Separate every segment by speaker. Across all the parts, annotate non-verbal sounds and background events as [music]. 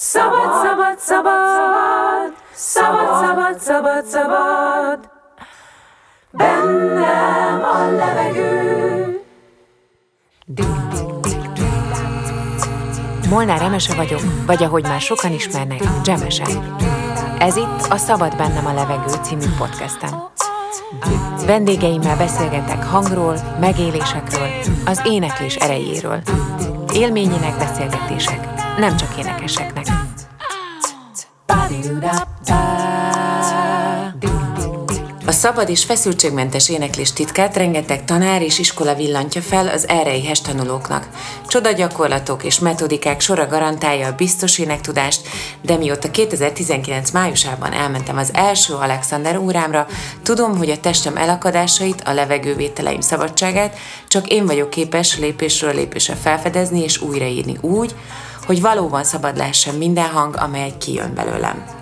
Speaker 1: Szabad, szabad, szabad, szabad, szabad, szabad, szabad, bennem a levegő.
Speaker 2: Molnár Emese vagyok, vagy ahogy már sokan ismernek, Dzsemese. Ez itt a Szabad bennem a levegő című podcastem. Vendégeimmel beszélgetek hangról, megélésekről, az éneklés erejéről. Élményének beszélgetések, nem csak énekeseknek. A szabad és feszültségmentes éneklés titkát rengeteg tanár és iskola villantja fel az erre tanulóknak. Csoda gyakorlatok és metodikák sora garantálja a biztos énektudást, de mióta 2019 májusában elmentem az első Alexander órámra, tudom, hogy a testem elakadásait, a levegővételeim szabadságát csak én vagyok képes lépésről lépésre felfedezni és újraírni úgy, hogy valóban szabad lehessen minden hang, amely kijön belőlem.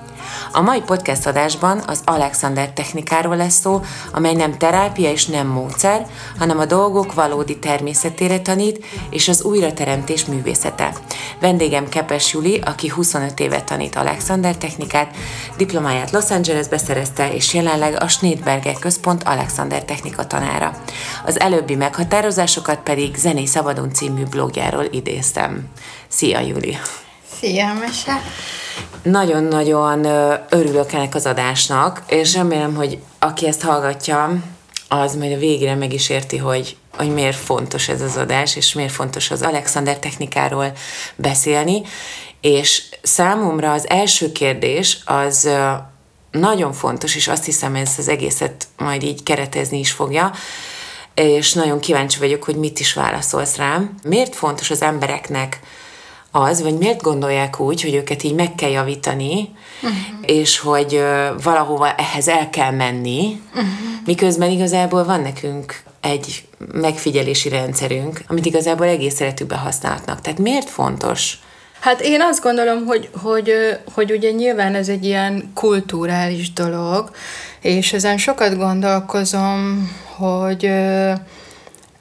Speaker 2: A mai podcast adásban az Alexander technikáról lesz szó, amely nem terápia és nem módszer, hanem a dolgok valódi természetére tanít, és az újrateremtés művészete. Vendégem Kepes Juli, aki 25 évet tanít Alexander technikát, diplomáját Los Angelesbe szerezte, és jelenleg a Schneidberger Központ Alexander technika tanára. Az előbbi meghatározásokat pedig Zené Szabadon című blogjáról idéztem. Szia, Juli!
Speaker 3: Szia, Mese!
Speaker 2: Nagyon-nagyon örülök ennek az adásnak, és remélem, hogy aki ezt hallgatja, az majd a végére meg is érti, hogy, hogy miért fontos ez az adás, és miért fontos az Alexander technikáról beszélni. És számomra az első kérdés az nagyon fontos, és azt hiszem ez az egészet majd így keretezni is fogja, és nagyon kíváncsi vagyok, hogy mit is válaszolsz rám. Miért fontos az embereknek az, vagy miért gondolják úgy, hogy őket így meg kell javítani, uh-huh. és hogy uh, valahova ehhez el kell menni, uh-huh. miközben igazából van nekünk egy megfigyelési rendszerünk, amit igazából egész életükben használhatnak. Tehát miért fontos?
Speaker 3: Hát én azt gondolom, hogy, hogy, hogy ugye nyilván ez egy ilyen kulturális dolog, és ezen sokat gondolkozom, hogy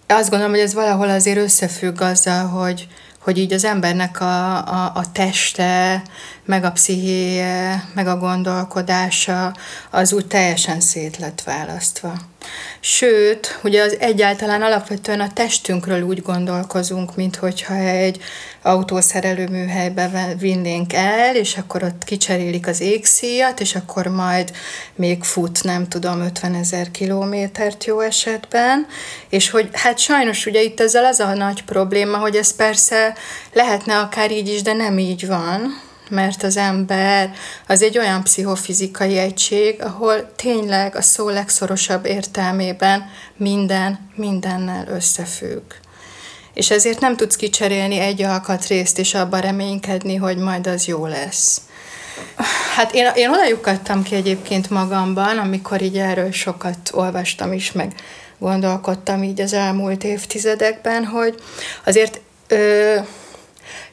Speaker 3: azt gondolom, hogy ez valahol azért összefügg azzal, hogy, hogy így az embernek a, a, a teste, meg a pszichéje, meg a gondolkodása az úgy teljesen szét lett választva. Sőt, ugye az egyáltalán alapvetően a testünkről úgy gondolkozunk, mint hogyha egy autószerelő műhelybe vinnénk el, és akkor ott kicserélik az égszíjat, és akkor majd még fut, nem tudom, 50 ezer kilométert jó esetben, és hogy hát sajnos ugye itt ezzel az a nagy probléma, hogy ez persze lehetne akár így is, de nem így van, mert az ember az egy olyan pszichofizikai egység, ahol tényleg a szó legszorosabb értelmében minden mindennel összefügg. És ezért nem tudsz kicserélni egy alkatrészt, és abban reménykedni, hogy majd az jó lesz. Hát én, én oda ki egyébként magamban, amikor így erről sokat olvastam is, meg gondolkodtam így az elmúlt évtizedekben, hogy azért ö,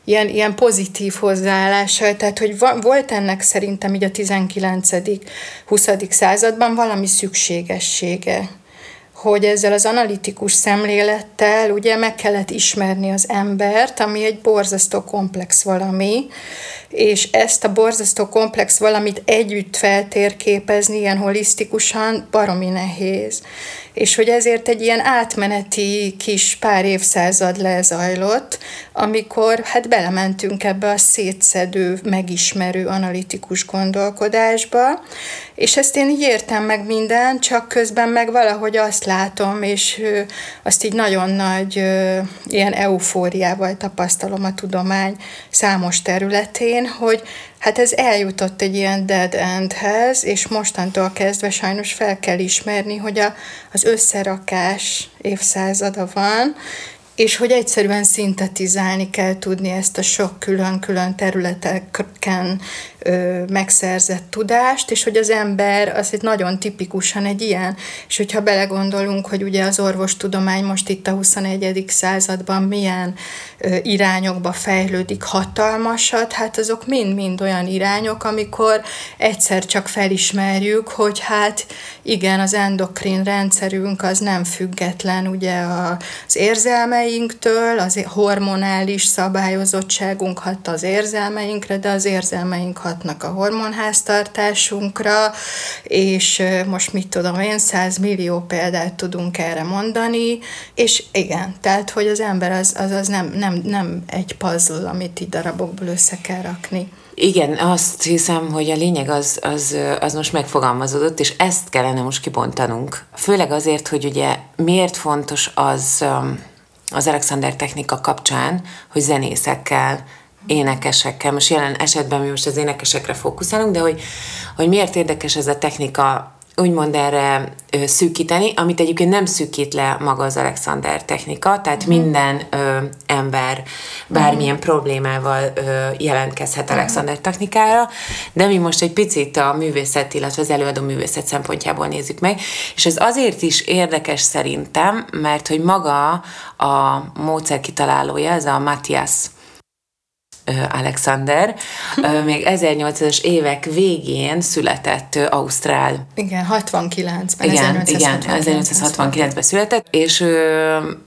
Speaker 3: ilyen, ilyen pozitív hozzáállással, tehát hogy volt ennek szerintem így a 19.-20. században valami szükségessége hogy ezzel az analitikus szemlélettel ugye meg kellett ismerni az embert, ami egy borzasztó komplex valami, és ezt a borzasztó komplex valamit együtt feltérképezni ilyen holisztikusan baromi nehéz. És hogy ezért egy ilyen átmeneti kis pár évszázad lezajlott, amikor hát belementünk ebbe a szétszedő, megismerő, analitikus gondolkodásba, és ezt én így értem meg minden, csak közben meg valahogy azt látom, és azt így nagyon nagy ilyen eufóriával tapasztalom a tudomány számos területén, hogy hát ez eljutott egy ilyen dead endhez, és mostantól kezdve sajnos fel kell ismerni, hogy a, az összerakás évszázada van, és hogy egyszerűen szintetizálni kell tudni ezt a sok külön-külön területeken ö, megszerzett tudást, és hogy az ember az egy nagyon tipikusan egy ilyen, és hogyha belegondolunk, hogy ugye az orvostudomány most itt a 21. században milyen ö, irányokba fejlődik hatalmasat, hát azok mind-mind olyan irányok, amikor egyszer csak felismerjük, hogy hát igen, az endokrin rendszerünk az nem független ugye az érzelmeinktől, az hormonális szabályozottságunk hat az érzelmeinkre, de az érzelmeink hatnak a hormonháztartásunkra, és most mit tudom én, 100 millió példát tudunk erre mondani, és igen, tehát, hogy az ember az, az, az nem, nem, nem egy puzzle, amit így darabokból össze kell rakni.
Speaker 2: Igen, azt hiszem, hogy a lényeg az, az, az most megfogalmazódott, és ezt kellene most kibontanunk. Főleg azért, hogy ugye miért fontos az az Alexander technika kapcsán, hogy zenészekkel, énekesekkel, most jelen esetben mi most az énekesekre fókuszálunk, de hogy, hogy miért érdekes ez a technika úgymond erre ö, szűkíteni, amit egyébként nem szűkít le maga az Alexander technika, tehát mm. minden ö, ember bármilyen mm. problémával ö, jelentkezhet mm. Alexander technikára, de mi most egy picit a művészet, illetve az előadó művészet szempontjából nézzük meg, és ez azért is érdekes szerintem, mert hogy maga a módszer kitalálója, ez a Matthias Alexander, még 1800-as évek végén született Ausztrál.
Speaker 3: Igen, 69-ben.
Speaker 2: Igen, 1869 igen 1869-ben született, és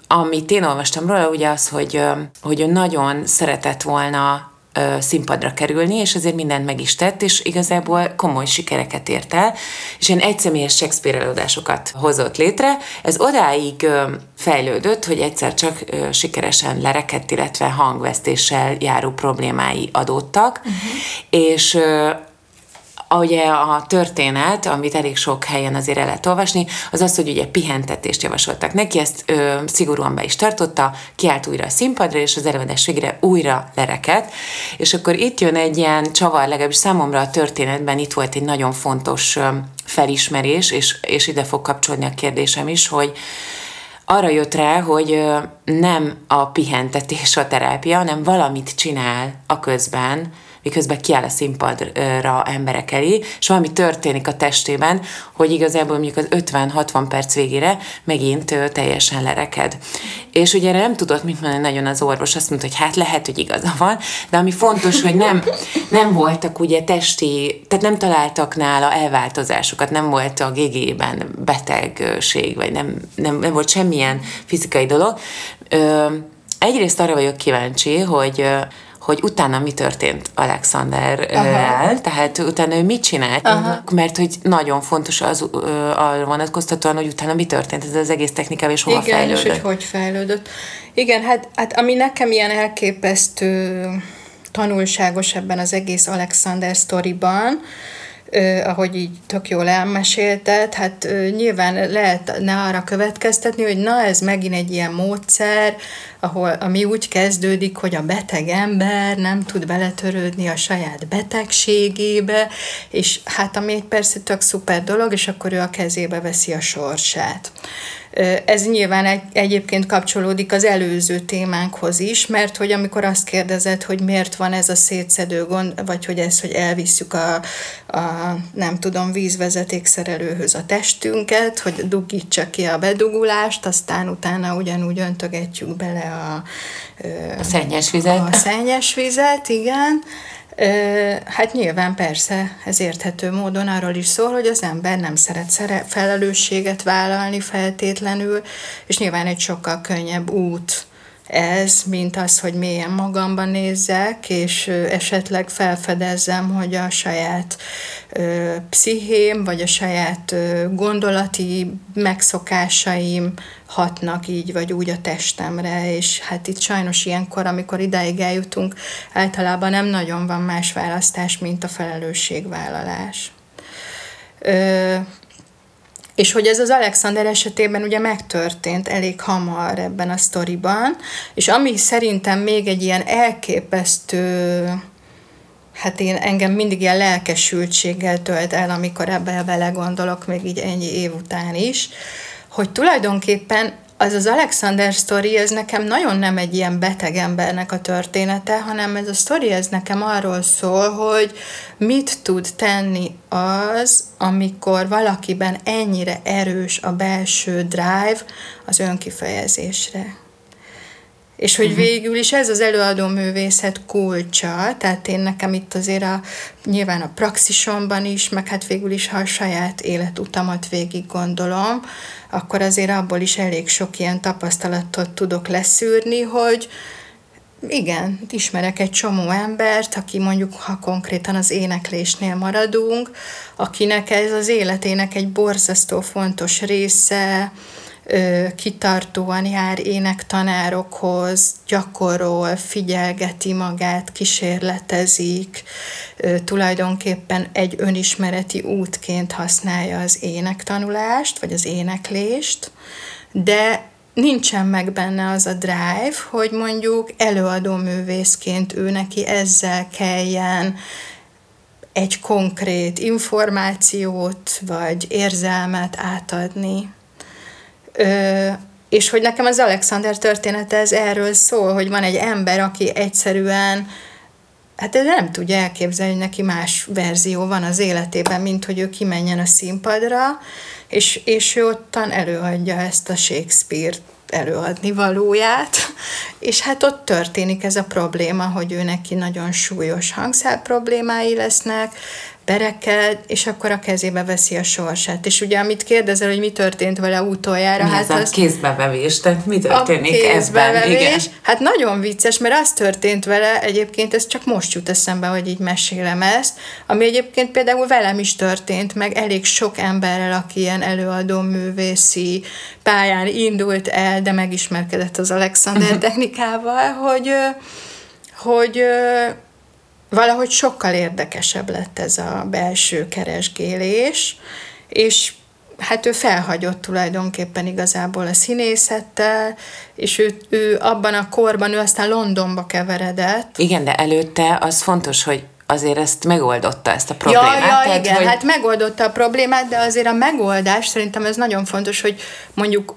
Speaker 2: amit én olvastam róla, ugye az, hogy, hogy ő nagyon szeretett volna színpadra kerülni, és azért mindent meg is tett, és igazából komoly sikereket ért el, és ilyen egyszemélyes Shakespeare előadásokat hozott létre. Ez odáig fejlődött, hogy egyszer csak sikeresen lerekedt, illetve hangvesztéssel járó problémái adódtak, uh-huh. és ugye a történet, amit elég sok helyen azért el lehet olvasni, az az, hogy ugye pihentetést javasoltak neki, ezt ö, szigorúan be is tartotta, kiállt újra a színpadra, és az előadás végre újra lerekedt, és akkor itt jön egy ilyen csavar, legalábbis számomra a történetben itt volt egy nagyon fontos ö, felismerés, és, és ide fog kapcsolni a kérdésem is, hogy arra jött rá, hogy nem a pihentetés a terápia, hanem valamit csinál a közben, miközben kiáll a színpadra emberek elé, és valami történik a testében, hogy igazából mondjuk az 50-60 perc végére megint teljesen lereked. És ugye erre nem tudott mit mondani nagyon az orvos, azt mondta, hogy hát lehet, hogy igaza van, de ami fontos, hogy nem, nem voltak ugye testi, tehát nem találtak nála elváltozásokat, nem volt a GG-ben betegség, vagy nem, nem, nem volt semmilyen fizikai dolog. Ö, egyrészt arra vagyok kíváncsi, hogy hogy utána mi történt Alexanderrel, tehát utána ő mit csinált, Aha. mert hogy nagyon fontos az arra vonatkoztatóan, hogy utána mi történt ez az egész technikával, és hova
Speaker 3: Igen,
Speaker 2: fejlődött.
Speaker 3: és hogy hogy fejlődött. Igen, hát, hát ami nekem ilyen elképesztő tanulságos ebben az egész Alexander sztoriban, ahogy így tök jól elmesélted, hát nyilván lehetne arra következtetni, hogy na ez megint egy ilyen módszer, ahol, ami úgy kezdődik, hogy a beteg ember nem tud beletörődni a saját betegségébe, és hát ami egy persze tök szuper dolog, és akkor ő a kezébe veszi a sorsát. Ez nyilván egy, egyébként kapcsolódik az előző témánkhoz is, mert hogy amikor azt kérdezed, hogy miért van ez a szétszedő gond, vagy hogy ez, hogy elvisszük a, a nem tudom, vízvezetékszerelőhöz a testünket, hogy dugítsa ki a bedugulást, aztán utána ugyanúgy öntögetjük bele a,
Speaker 2: a szennyes vizet.
Speaker 3: A szennyes vizet, igen. Hát nyilván persze, ez érthető módon arról is szól, hogy az ember nem szeret felelősséget vállalni feltétlenül, és nyilván egy sokkal könnyebb út ez, mint az, hogy mélyen magamban nézzek, és esetleg felfedezzem, hogy a saját ö, pszichém, vagy a saját ö, gondolati megszokásaim hatnak így vagy úgy a testemre, és hát itt sajnos ilyenkor, amikor idáig eljutunk, általában nem nagyon van más választás, mint a felelősségvállalás. Ö, és hogy ez az Alexander esetében ugye megtörtént elég hamar ebben a sztoriban, és ami szerintem még egy ilyen elképesztő, hát én engem mindig ilyen lelkesültséggel tölt el, amikor ebbe bele gondolok, még így ennyi év után is, hogy tulajdonképpen az az Alexander sztori, ez nekem nagyon nem egy ilyen beteg embernek a története, hanem ez a sztori, ez nekem arról szól, hogy mit tud tenni az, amikor valakiben ennyire erős a belső drive az önkifejezésre. És hogy uh-huh. végül is ez az előadó művészet kulcsa, tehát én nekem itt azért a, nyilván a praxisomban is, meg hát végül is, ha a saját életutamat végig gondolom, akkor azért abból is elég sok ilyen tapasztalatot tudok leszűrni, hogy igen, ismerek egy csomó embert, aki mondjuk, ha konkrétan az éneklésnél maradunk, akinek ez az életének egy borzasztó fontos része, kitartóan jár énektanárokhoz, gyakorol, figyelgeti magát, kísérletezik, tulajdonképpen egy önismereti útként használja az énektanulást, vagy az éneklést, de nincsen meg benne az a drive, hogy mondjuk előadó művészként ő neki ezzel kelljen egy konkrét információt vagy érzelmet átadni. Ö, és hogy nekem az Alexander története ez erről szól, hogy van egy ember, aki egyszerűen hát nem tudja elképzelni, hogy neki más verzió van az életében, mint hogy ő kimenjen a színpadra, és, és ő ottan előadja ezt a Shakespeare előadni valóját, és hát ott történik ez a probléma, hogy ő neki nagyon súlyos hangszál problémái lesznek, bereked, és akkor a kezébe veszi a sorsát. És ugye, amit kérdezel, hogy mi történt vele utoljára,
Speaker 2: mi
Speaker 3: hát
Speaker 2: ez
Speaker 3: az...
Speaker 2: a kézbevevés, tehát mi történik a ebben? Igen.
Speaker 3: Hát nagyon vicces, mert az történt vele, egyébként ez csak most jut eszembe, hogy így mesélem ezt, ami egyébként például velem is történt, meg elég sok emberrel, aki ilyen előadó művészi pályán indult el, de megismerkedett az Alexander technikával, hogy hogy valahogy sokkal érdekesebb lett ez a belső keresgélés, és hát ő felhagyott tulajdonképpen igazából a színészettel, és ő, ő abban a korban, ő aztán Londonba keveredett.
Speaker 2: Igen, de előtte az fontos, hogy azért ezt megoldotta, ezt a problémát.
Speaker 3: Ja, ja Tehát, igen, hogy... hát megoldotta a problémát, de azért a megoldás, szerintem ez nagyon fontos, hogy mondjuk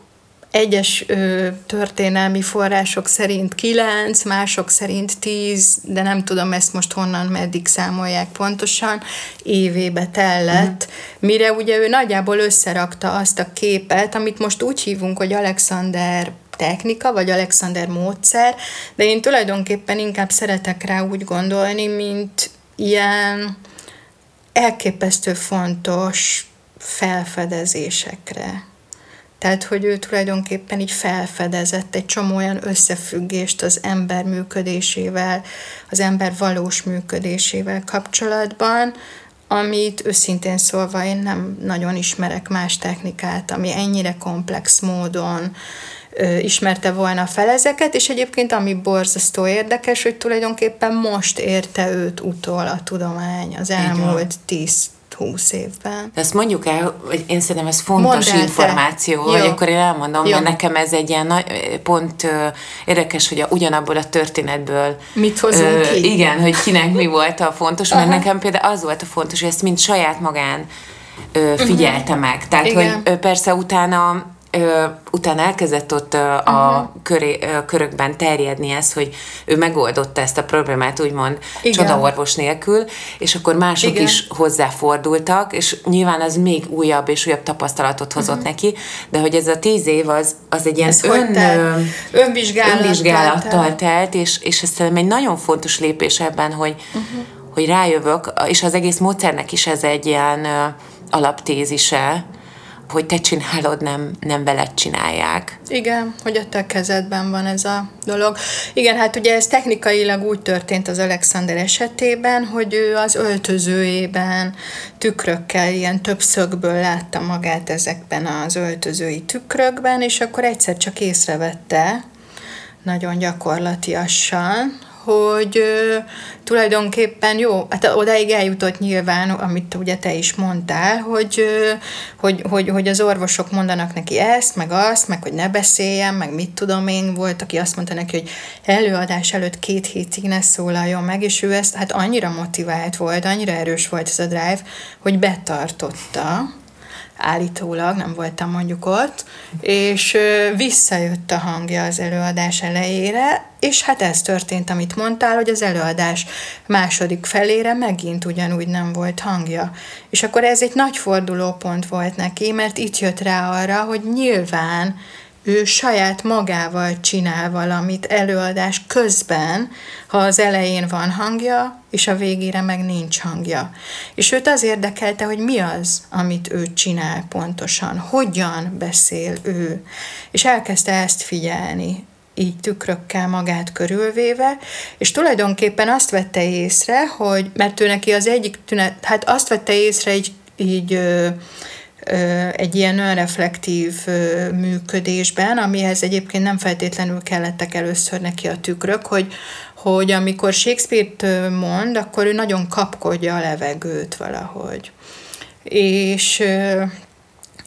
Speaker 3: egyes ö, történelmi források szerint kilenc, mások szerint tíz, de nem tudom ezt most honnan, meddig számolják pontosan, évébe tellett, uh-huh. mire ugye ő nagyjából összerakta azt a képet, amit most úgy hívunk, hogy Alexander technika, vagy Alexander módszer, de én tulajdonképpen inkább szeretek rá úgy gondolni, mint ilyen elképesztő fontos felfedezésekre tehát, hogy ő tulajdonképpen így felfedezett egy csomó olyan összefüggést az ember működésével, az ember valós működésével kapcsolatban, amit őszintén szólva én nem nagyon ismerek más technikát, ami ennyire komplex módon ismerte volna fel ezeket, és egyébként ami borzasztó érdekes, hogy tulajdonképpen most érte őt utol a tudomány az elmúlt 10 húsz évben.
Speaker 2: De azt mondjuk el, hogy én szerintem ez fontos Mondd információ, hogy akkor én elmondom, Jó. mert nekem ez egy ilyen nagy, pont ö, érdekes, hogy a, ugyanabból a történetből
Speaker 3: mit hozunk ö, ki?
Speaker 2: Igen, hogy kinek mi volt a fontos, mert Aha. nekem például az volt a fontos, hogy ezt mind saját magán ö, figyelte uh-huh. meg. Tehát, igen. hogy ö, persze utána ö, utána elkezdett ott ö, uh-huh. a mhm. köré, ö, körökben terjedni ez, hogy ő megoldotta ezt a problémát, úgymond Igen. csodaorvos nélkül, és akkor mások Igen. is hozzáfordultak, és nyilván az még újabb és újabb tapasztalatot hozott uh-huh. neki, de hogy ez a tíz év az, az egy ilyen ön,
Speaker 3: ö, önvizsgálattal,
Speaker 2: önvizsgálattal telt, és, és ez szerintem egy nagyon fontos lépés ebben, hogy, uh-huh. hogy rájövök, és az egész módszernek is ez egy ilyen alaptézise, hogy te csinálod, nem, nem veled csinálják.
Speaker 3: Igen, hogy a te kezedben van ez a dolog. Igen, hát ugye ez technikailag úgy történt az Alexander esetében, hogy ő az öltözőjében tükrökkel, ilyen több szögből látta magát ezekben az öltözői tükrökben, és akkor egyszer csak észrevette, nagyon gyakorlatiasan, hogy tulajdonképpen jó, hát odáig eljutott nyilván, amit ugye te is mondtál, hogy, hogy, hogy, hogy az orvosok mondanak neki ezt, meg azt, meg hogy ne beszéljen, meg mit tudom én, volt, aki azt mondta neki, hogy előadás előtt két hétig ne szólaljon meg, és ő ezt hát annyira motivált volt, annyira erős volt ez a drive, hogy betartotta, állítólag, nem voltam mondjuk ott, és visszajött a hangja az előadás elejére, és hát ez történt, amit mondtál, hogy az előadás második felére megint ugyanúgy nem volt hangja. És akkor ez egy nagy fordulópont volt neki, mert itt jött rá arra, hogy nyilván ő saját magával csinál valamit előadás közben, ha az elején van hangja, és a végére meg nincs hangja. És őt az érdekelte, hogy mi az, amit ő csinál pontosan, hogyan beszél ő. És elkezdte ezt figyelni, így tükrökkel magát körülvéve, és tulajdonképpen azt vette észre, hogy, mert ő neki az egyik tünet, hát azt vette észre így, így egy ilyen önreflektív működésben, amihez egyébként nem feltétlenül kellettek először neki a tükrök, hogy, hogy amikor Shakespeare-t mond, akkor ő nagyon kapkodja a levegőt valahogy. És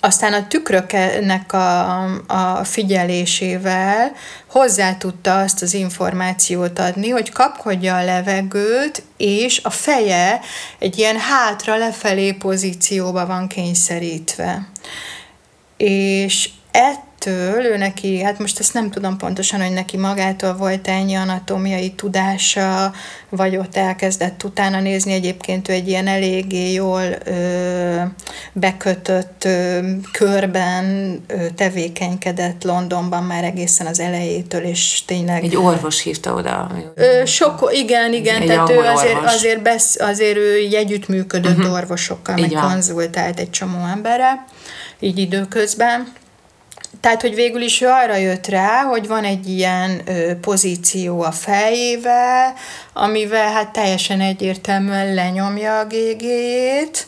Speaker 3: aztán a tükröknek a, a figyelésével hozzá tudta azt az információt adni, hogy kapkodja a levegőt, és a feje egy ilyen hátra lefelé pozícióba van kényszerítve. És ett től, ő neki, hát most ezt nem tudom pontosan, hogy neki magától volt ennyi anatómiai tudása, vagy ott elkezdett utána nézni, egyébként ő egy ilyen eléggé jól ö, bekötött ö, körben ö, tevékenykedett Londonban már egészen az elejétől, és tényleg...
Speaker 2: Egy orvos hívta oda.
Speaker 3: Ö, sok, igen, igen, egy tehát ő azért, azért, besz, azért ő így együttműködött uh-huh. orvosokkal, így meg van. konzultált egy csomó emberre, így időközben tehát, hogy végül is ő arra jött rá, hogy van egy ilyen ö, pozíció a fejével, amivel hát teljesen egyértelműen lenyomja a gégéjét.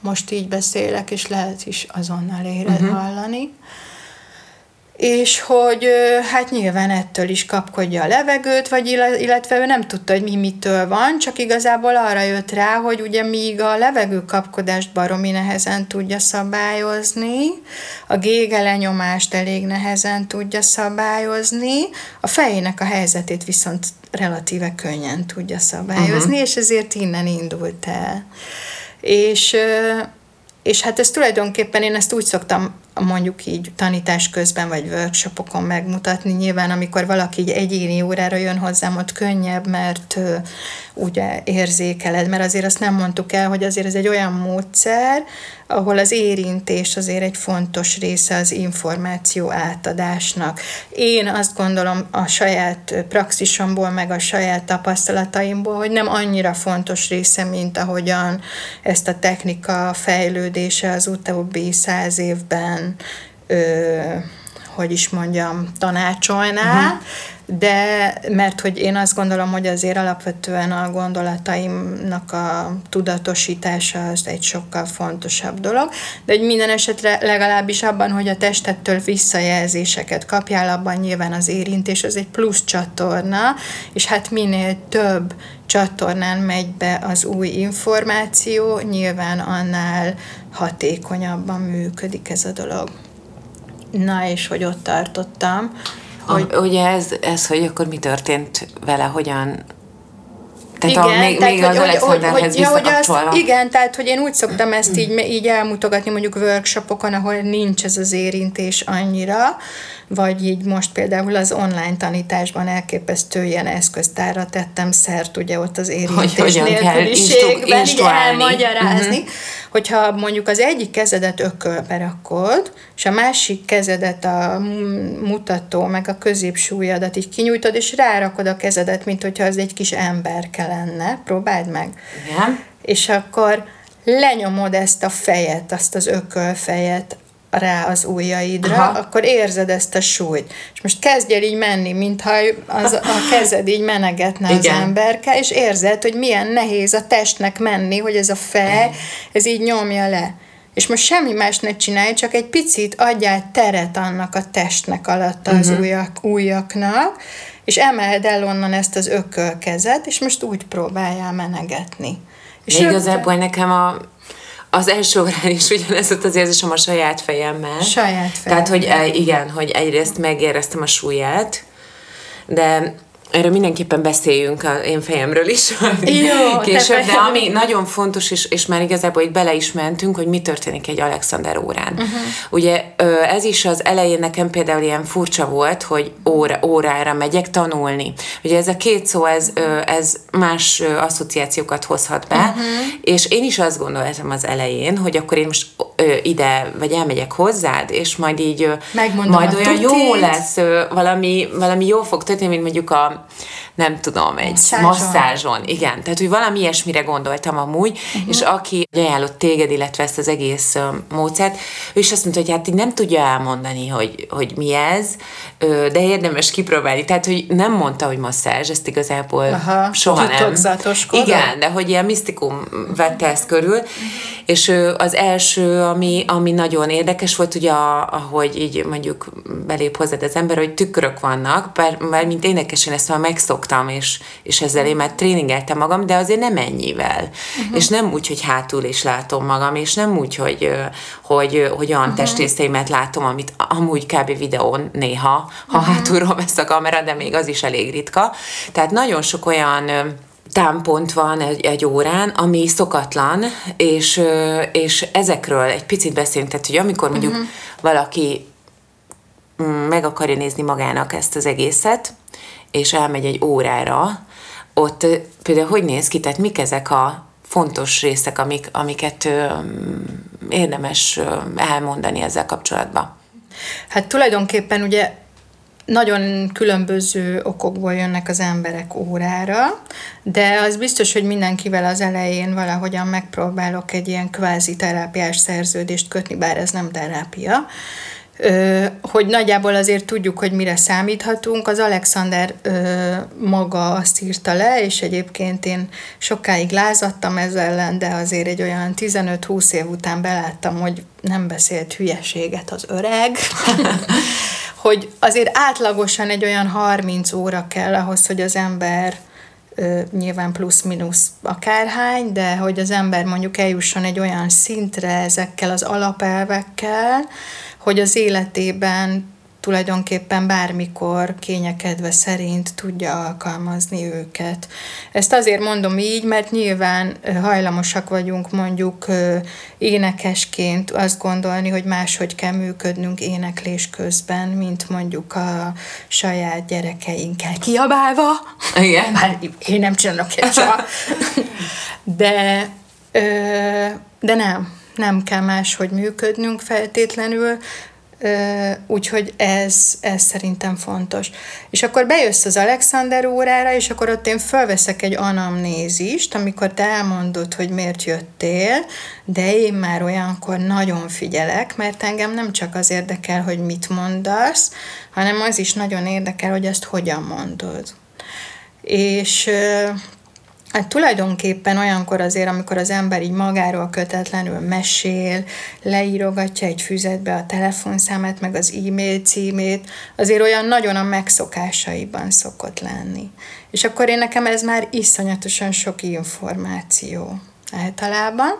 Speaker 3: Most így beszélek, és lehet is azonnal éred uh-huh. hallani és hogy hát nyilván ettől is kapkodja a levegőt, vagy illetve ő nem tudta, hogy mi mitől van, csak igazából arra jött rá, hogy ugye míg a levegő kapkodást baromi nehezen tudja szabályozni, a gége lenyomást elég nehezen tudja szabályozni, a fejének a helyzetét viszont relatíve könnyen tudja szabályozni, uh-huh. és ezért innen indult el. És és hát ez tulajdonképpen én ezt úgy szoktam mondjuk így tanítás közben, vagy workshopokon megmutatni. Nyilván, amikor valaki így egyéni órára jön hozzám, ott könnyebb, mert ugye érzékeled, mert azért azt nem mondtuk el, hogy azért ez egy olyan módszer, ahol az érintés azért egy fontos része az információ átadásnak. Én azt gondolom a saját praxisomból, meg a saját tapasztalataimból, hogy nem annyira fontos része, mint ahogyan ezt a technika fejlődése az utóbbi száz évben ö, hogy is mondjam, tanácsolná, uh-huh de mert hogy én azt gondolom, hogy azért alapvetően a gondolataimnak a tudatosítása az egy sokkal fontosabb dolog, de egy minden esetre legalábbis abban, hogy a testettől visszajelzéseket kapjál, abban nyilván az érintés az egy plusz csatorna, és hát minél több csatornán megy be az új információ, nyilván annál hatékonyabban működik ez a dolog. Na, és hogy ott tartottam,
Speaker 2: hogy... A, ugye ez, ez, hogy akkor mi történt vele, hogyan?
Speaker 3: Tehát igen, a, még, tehát, még hogy, az Alexanderhez hogy, ja, hogy Igen, tehát hogy én úgy szoktam ezt így, így elmutogatni mondjuk workshopokon, ahol nincs ez az érintés annyira, vagy így most például az online tanításban elképesztő ilyen eszköztárra tettem szert, ugye ott az érintés hogy nélküliségben így elmagyarázni, uh-huh. Hogyha mondjuk az egyik kezedet ökölbe rakod, és a másik kezedet a mutató, meg a középsúlyadat így kinyújtod, és rárakod a kezedet, mint hogyha az egy kis emberke lenne. Próbáld meg.
Speaker 2: Igen.
Speaker 3: És akkor lenyomod ezt a fejet, azt az ökölfejet rá az ujjaidra, Aha. akkor érzed ezt a súlyt. És most kezdj el így menni, mintha az, a kezed így menegetne Igen. az emberke, és érzed, hogy milyen nehéz a testnek menni, hogy ez a fej, ez így nyomja le. És most semmi más ne csinálj, csak egy picit adjál teret annak a testnek alatt az uh-huh. ujjak, ujjaknak, és emeld el onnan ezt az ökölkezet, és most úgy próbáljál menegetni.
Speaker 2: És igazából nekem a az első órán is ugyanez volt az érzésem a saját fejemmel.
Speaker 3: Saját
Speaker 2: fejemmel. Tehát, hogy igen, hogy egyrészt megéreztem a súlyát, de erről mindenképpen beszéljünk a én fejemről is
Speaker 3: Jó,
Speaker 2: később, de ami nagyon fontos, és, és már igazából itt bele is mentünk, hogy mi történik egy Alexander órán. Uh-huh. Ugye ez is az elején nekem például ilyen furcsa volt, hogy óra, órára megyek tanulni. Ugye ez a két szó, ez, ez más asszociációkat hozhat be, uh-huh. és én is azt gondoltam az elején, hogy akkor én most ide, vagy elmegyek hozzád, és majd így
Speaker 3: Megmondom
Speaker 2: majd olyan jó lesz, valami, valami jó fog történni, mint mondjuk a on. Nem tudom, egy masszázson. masszázson. Igen, tehát hogy valami ilyesmire gondoltam amúgy, uh-huh. és aki ajánlott téged, illetve ezt az egész uh, módszert, ő is azt mondta, hogy hát így nem tudja elmondani, hogy, hogy mi ez, de érdemes kipróbálni. Tehát, hogy nem mondta, hogy masszázs, ezt igazából Aha, soha nem. Igen, de hogy ilyen misztikum vette ezt körül, és az első, ami, ami nagyon érdekes volt, ugye, ahogy így mondjuk belép hozzád az ember, hogy tükrök vannak, bár, bár mint énekes én ezt már megszoktam, és, és ezzel én már tréningeltem magam, de azért nem ennyivel. Uh-huh. És nem úgy, hogy hátul is látom magam, és nem úgy, hogy, hogy, hogy olyan uh-huh. testréseimet látom, amit amúgy kb. videón néha, ha uh-huh. hátulról vesz a kamera, de még az is elég ritka. Tehát nagyon sok olyan támpont van egy, egy órán, ami szokatlan, és, és ezekről egy picit beszélünk, tehát hogy amikor mondjuk uh-huh. valaki mm, meg akarja nézni magának ezt az egészet, és elmegy egy órára, ott például hogy néz ki, tehát mik ezek a fontos részek, amik, amiket ö, érdemes ö, elmondani ezzel kapcsolatban?
Speaker 3: Hát tulajdonképpen ugye nagyon különböző okokból jönnek az emberek órára, de az biztos, hogy mindenkivel az elején valahogyan megpróbálok egy ilyen kvázi terápiás szerződést kötni, bár ez nem terápia, hogy nagyjából azért tudjuk, hogy mire számíthatunk. Az Alexander maga azt írta le, és egyébként én sokáig lázadtam ezzel ellen, de azért egy olyan 15-20 év után beláttam, hogy nem beszélt hülyeséget az öreg, [laughs] hogy azért átlagosan egy olyan 30 óra kell ahhoz, hogy az ember nyilván plusz-minusz akárhány, de hogy az ember mondjuk eljusson egy olyan szintre ezekkel az alapelvekkel, hogy az életében tulajdonképpen bármikor kényekedve szerint tudja alkalmazni őket. Ezt azért mondom így, mert nyilván hajlamosak vagyunk mondjuk énekesként azt gondolni, hogy máshogy kell működnünk éneklés közben, mint mondjuk a saját gyerekeinkkel kiabálva.
Speaker 2: Igen.
Speaker 3: Már én nem csinálok egy De, de nem nem kell máshogy működnünk feltétlenül, úgyhogy ez, ez szerintem fontos. És akkor bejössz az Alexander órára, és akkor ott én felveszek egy anamnézist, amikor te elmondod, hogy miért jöttél, de én már olyankor nagyon figyelek, mert engem nem csak az érdekel, hogy mit mondasz, hanem az is nagyon érdekel, hogy ezt hogyan mondod. És Hát tulajdonképpen olyankor azért, amikor az ember így magáról kötetlenül mesél, leírogatja egy füzetbe a telefonszámát, meg az e-mail címét, azért olyan nagyon a megszokásaiban szokott lenni. És akkor én nekem ez már iszonyatosan sok információ általában,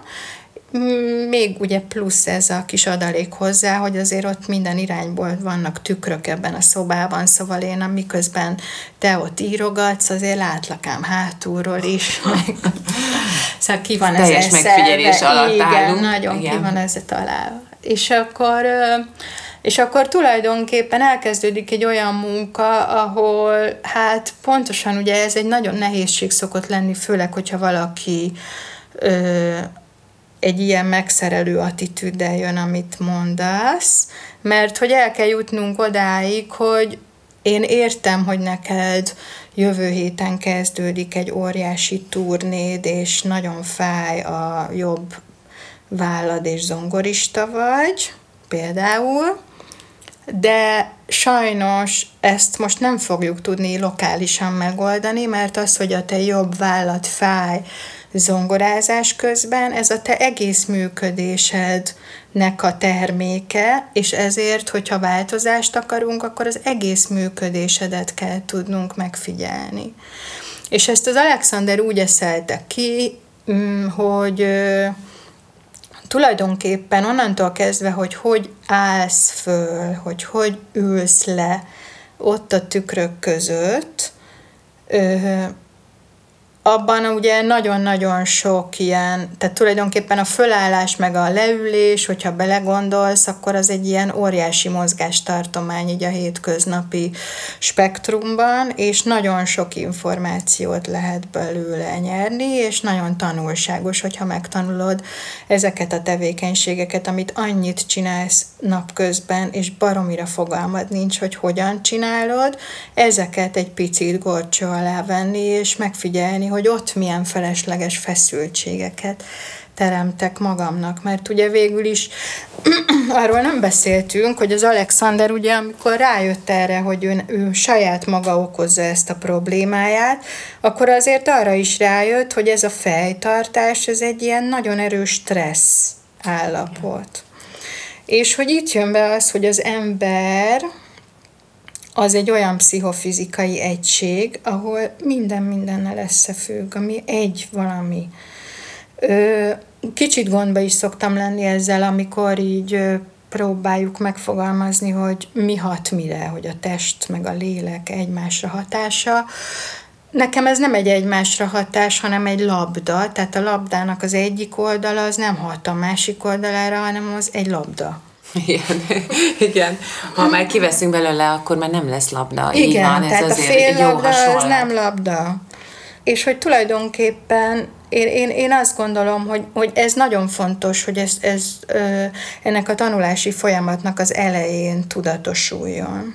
Speaker 3: még ugye plusz ez a kis adalék hozzá, hogy azért ott minden irányból vannak tükrök ebben a szobában, szóval én miközben te ott írogatsz, azért látlak ám hátulról is. [laughs] szóval ki van ez
Speaker 2: Teljes megfigyelés alatt
Speaker 3: Igen, állunk. nagyon Igen. ki van ez találva. És akkor és akkor tulajdonképpen elkezdődik egy olyan munka, ahol hát pontosan ugye ez egy nagyon nehézség szokott lenni, főleg, hogyha valaki ö, egy ilyen megszerelő attitűddel jön, amit mondasz, mert hogy el kell jutnunk odáig, hogy én értem, hogy neked jövő héten kezdődik egy óriási turnéd, és nagyon fáj a jobb vállad és zongorista vagy, például, de sajnos ezt most nem fogjuk tudni lokálisan megoldani, mert az, hogy a te jobb vállad fáj, zongorázás közben ez a te egész működésednek a terméke, és ezért, hogyha változást akarunk, akkor az egész működésedet kell tudnunk megfigyelni. És ezt az Alexander úgy eszelte ki, mm, hogy tulajdonképpen onnantól kezdve, hogy hogy állsz föl, hogy hogy ülsz le ott a tükrök között, abban ugye nagyon-nagyon sok ilyen, tehát tulajdonképpen a fölállás meg a leülés, hogyha belegondolsz, akkor az egy ilyen óriási mozgástartomány így a hétköznapi spektrumban, és nagyon sok információt lehet belőle nyerni, és nagyon tanulságos, hogyha megtanulod ezeket a tevékenységeket, amit annyit csinálsz napközben, és baromira fogalmad nincs, hogy hogyan csinálod, ezeket egy picit gorcsó alá venni, és megfigyelni, hogy ott milyen felesleges feszültségeket teremtek magamnak, mert ugye végül is [clears throat] arról nem beszéltünk, hogy az Alexander ugye, amikor rájött erre, hogy ő, ő saját maga okozza ezt a problémáját, akkor azért arra is rájött, hogy ez a fejtartás, ez egy ilyen nagyon erős stressz állapot. És hogy itt jön be az, hogy az ember az egy olyan pszichofizikai egység, ahol minden mindennel összefügg, ami egy valami. Ö, kicsit gondba is szoktam lenni ezzel, amikor így próbáljuk megfogalmazni, hogy mi hat mire, hogy a test meg a lélek egymásra hatása. Nekem ez nem egy egymásra hatás, hanem egy labda, tehát a labdának az egyik oldala az nem hat a másik oldalára, hanem az egy labda. [laughs]
Speaker 2: Igen, igen. Ha már kiveszünk belőle, akkor már nem lesz labda.
Speaker 3: Igen, Így van, ez tehát azért a fél jó labda hasonlat. az nem labda. És hogy tulajdonképpen én, én, én azt gondolom, hogy, hogy ez nagyon fontos, hogy ez, ez, ö, ennek a tanulási folyamatnak az elején tudatosuljon.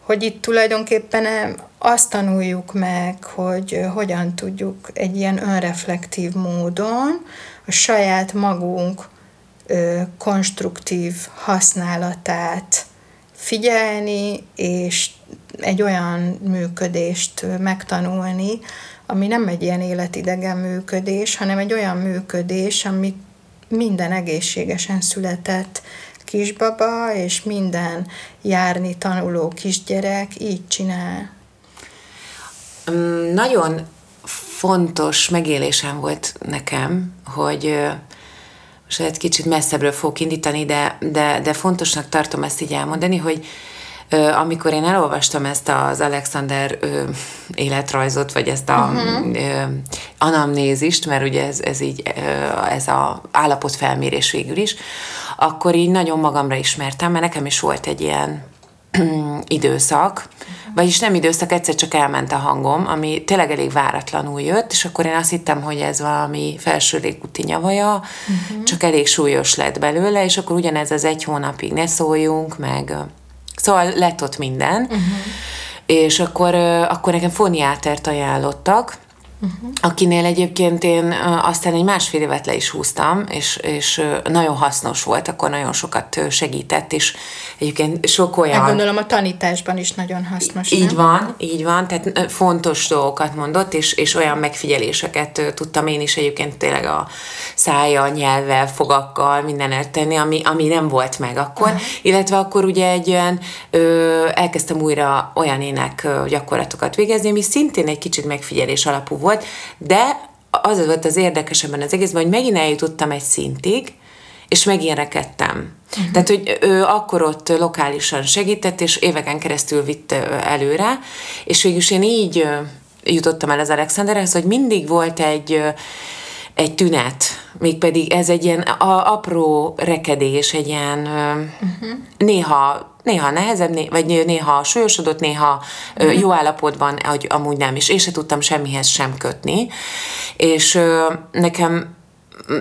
Speaker 3: Hogy itt tulajdonképpen azt tanuljuk meg, hogy hogyan tudjuk egy ilyen önreflektív módon a saját magunk konstruktív használatát figyelni, és egy olyan működést megtanulni, ami nem egy ilyen életidegen működés, hanem egy olyan működés, ami minden egészségesen született kisbaba, és minden járni tanuló kisgyerek így csinál.
Speaker 2: Mm, nagyon fontos megélésem volt nekem, hogy egy kicsit messzebbről fogok indítani, de, de, de fontosnak tartom ezt így elmondani, hogy amikor én elolvastam ezt az Alexander ö, életrajzot, vagy ezt a uh-huh. ö, anamnézist, mert ugye ez, ez így, ö, ez a állapotfelmérés végül is, akkor így nagyon magamra ismertem, mert nekem is volt egy ilyen időszak, vagyis nem időszak, egyszer csak elment a hangom, ami tényleg elég váratlanul jött, és akkor én azt hittem, hogy ez valami felső légúti nyavaja, uh-huh. csak elég súlyos lett belőle, és akkor ugyanez az egy hónapig ne szóljunk, meg szóval lett ott minden, uh-huh. és akkor, akkor nekem foniátert ajánlottak, uh-huh. akinél egyébként én aztán egy másfél évet le is húztam, és, és nagyon hasznos volt, akkor nagyon sokat segített, és egyébként sok olyan...
Speaker 3: Meg gondolom a tanításban is nagyon hasznos.
Speaker 2: Így nem? van, így van, tehát fontos dolgokat mondott, és, és olyan megfigyeléseket tudtam én is egyébként tényleg a szája, nyelvvel, fogakkal, minden tenni, ami, ami nem volt meg akkor, uh-huh. illetve akkor ugye egy olyan, ö, elkezdtem újra olyan ének gyakorlatokat végezni, ami szintén egy kicsit megfigyelés alapú volt, volt, de az volt az érdekes ebben az egészben, hogy megint eljutottam egy szintig, és megint rekedtem. Uh-huh. Tehát, hogy ő akkor ott lokálisan segített, és éveken keresztül vitt előre, és végülis én így jutottam el az Alexanderhez, hogy mindig volt egy, egy tünet, mégpedig ez egy ilyen apró rekedés, egy ilyen uh-huh. néha néha nehezebb, vagy néha súlyosodott, néha uh-huh. jó állapotban, hogy amúgy nem is. Én se tudtam semmihez sem kötni. És nekem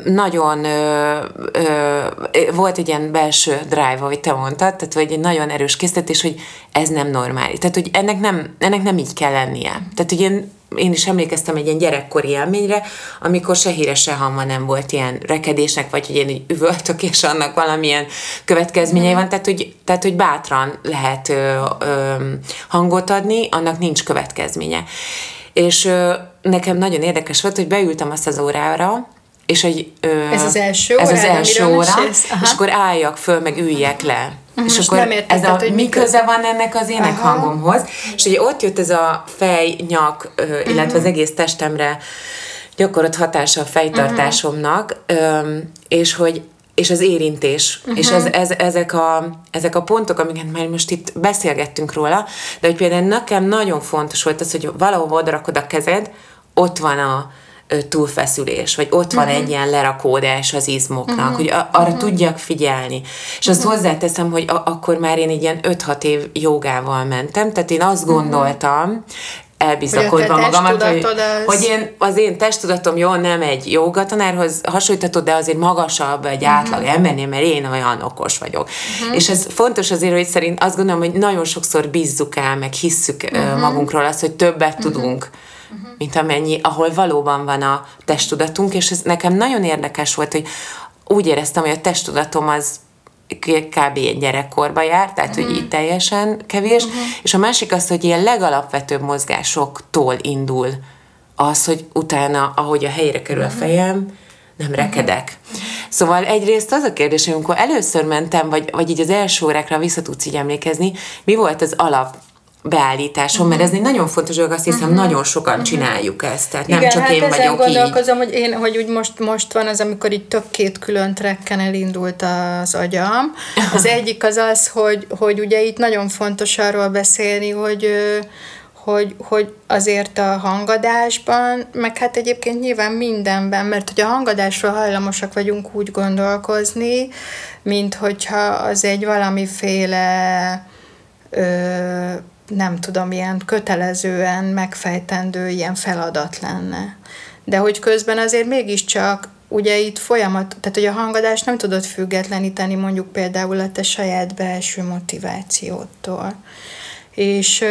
Speaker 2: nagyon ö, ö, volt egy ilyen belső drive, ahogy te mondtad, tehát vagy egy nagyon erős készítés, hogy ez nem normális. Tehát, hogy ennek nem, ennek nem így kell lennie. Tehát, hogy én én is emlékeztem egy ilyen gyerekkori élményre, amikor se híre, se hamma nem volt ilyen rekedésnek, vagy hogy én így üvöltök, és annak valamilyen következményei mm. van, tehát hogy, tehát, hogy bátran lehet ö, ö, hangot adni, annak nincs következménye. És ö, nekem nagyon érdekes volt, hogy beültem azt az órára, és egy,
Speaker 3: ö, ez az első
Speaker 2: óra, ez az első óra, és akkor álljak föl, meg üljek le.
Speaker 3: És akkor nem értetted, ez a,
Speaker 2: hogy mi köze van ennek az énekhangomhoz. És ugye ott jött ez a fej, nyak, illetve uh-huh. az egész testemre gyakorolt hatása a fejtartásomnak, uh-huh. és hogy és az érintés. Uh-huh. És ez, ez, ezek, a, ezek a pontok, amiket már most itt beszélgettünk róla, de hogy például nekem nagyon fontos volt az, hogy valahol odarakod a kezed, ott van a, túlfeszülés, vagy ott van uh-huh. egy ilyen lerakódás az izmoknak, uh-huh. hogy a, arra uh-huh. tudjak figyelni. És azt uh-huh. hozzáteszem, hogy a, akkor már én egy ilyen 5-6 év jogával mentem, tehát én azt gondoltam, uh-huh elbizakodva magamat, hogy, az... hogy én, az én testtudatom jó, nem egy jogatanárhoz hasonlítható, de azért magasabb egy uh-huh. átlag embernél, mert én olyan okos vagyok. Uh-huh. És ez fontos azért, hogy szerint azt gondolom, hogy nagyon sokszor bízzuk el, meg hisszük uh-huh. magunkról azt, hogy többet uh-huh. tudunk uh-huh. mint amennyi, ahol valóban van a testtudatunk, és ez nekem nagyon érdekes volt, hogy úgy éreztem, hogy a testtudatom az kb. egy gyerekkorba jár, tehát uh-huh. hogy így teljesen kevés, uh-huh. és a másik az, hogy ilyen legalapvetőbb mozgásoktól indul az, hogy utána, ahogy a helyre kerül uh-huh. a fejem, nem rekedek. Uh-huh. Szóval egyrészt az a kérdés, hogy amikor először mentem, vagy, vagy így az első órákra vissza tudsz így emlékezni, mi volt az alap beállításom, mert ez egy nagyon fontos dolog, azt hiszem, uh-huh. nagyon sokan uh-huh. csináljuk ezt, tehát Igen, nem csak hát én vagyok
Speaker 3: gondolkozom, így. hogy én, hogy úgy most, most van az, amikor így tök két külön trekken elindult az agyam. Az [laughs] egyik az az, hogy, hogy ugye itt nagyon fontos arról beszélni, hogy hogy, hogy azért a hangadásban, meg hát egyébként nyilván mindenben, mert hogy a hangadásról hajlamosak vagyunk úgy gondolkozni, mint hogyha az egy valamiféle ö, nem tudom, ilyen kötelezően megfejtendő ilyen feladat lenne. De hogy közben azért mégiscsak ugye itt folyamat, tehát hogy a hangadást nem tudod függetleníteni mondjuk például a te saját belső motivációtól. És,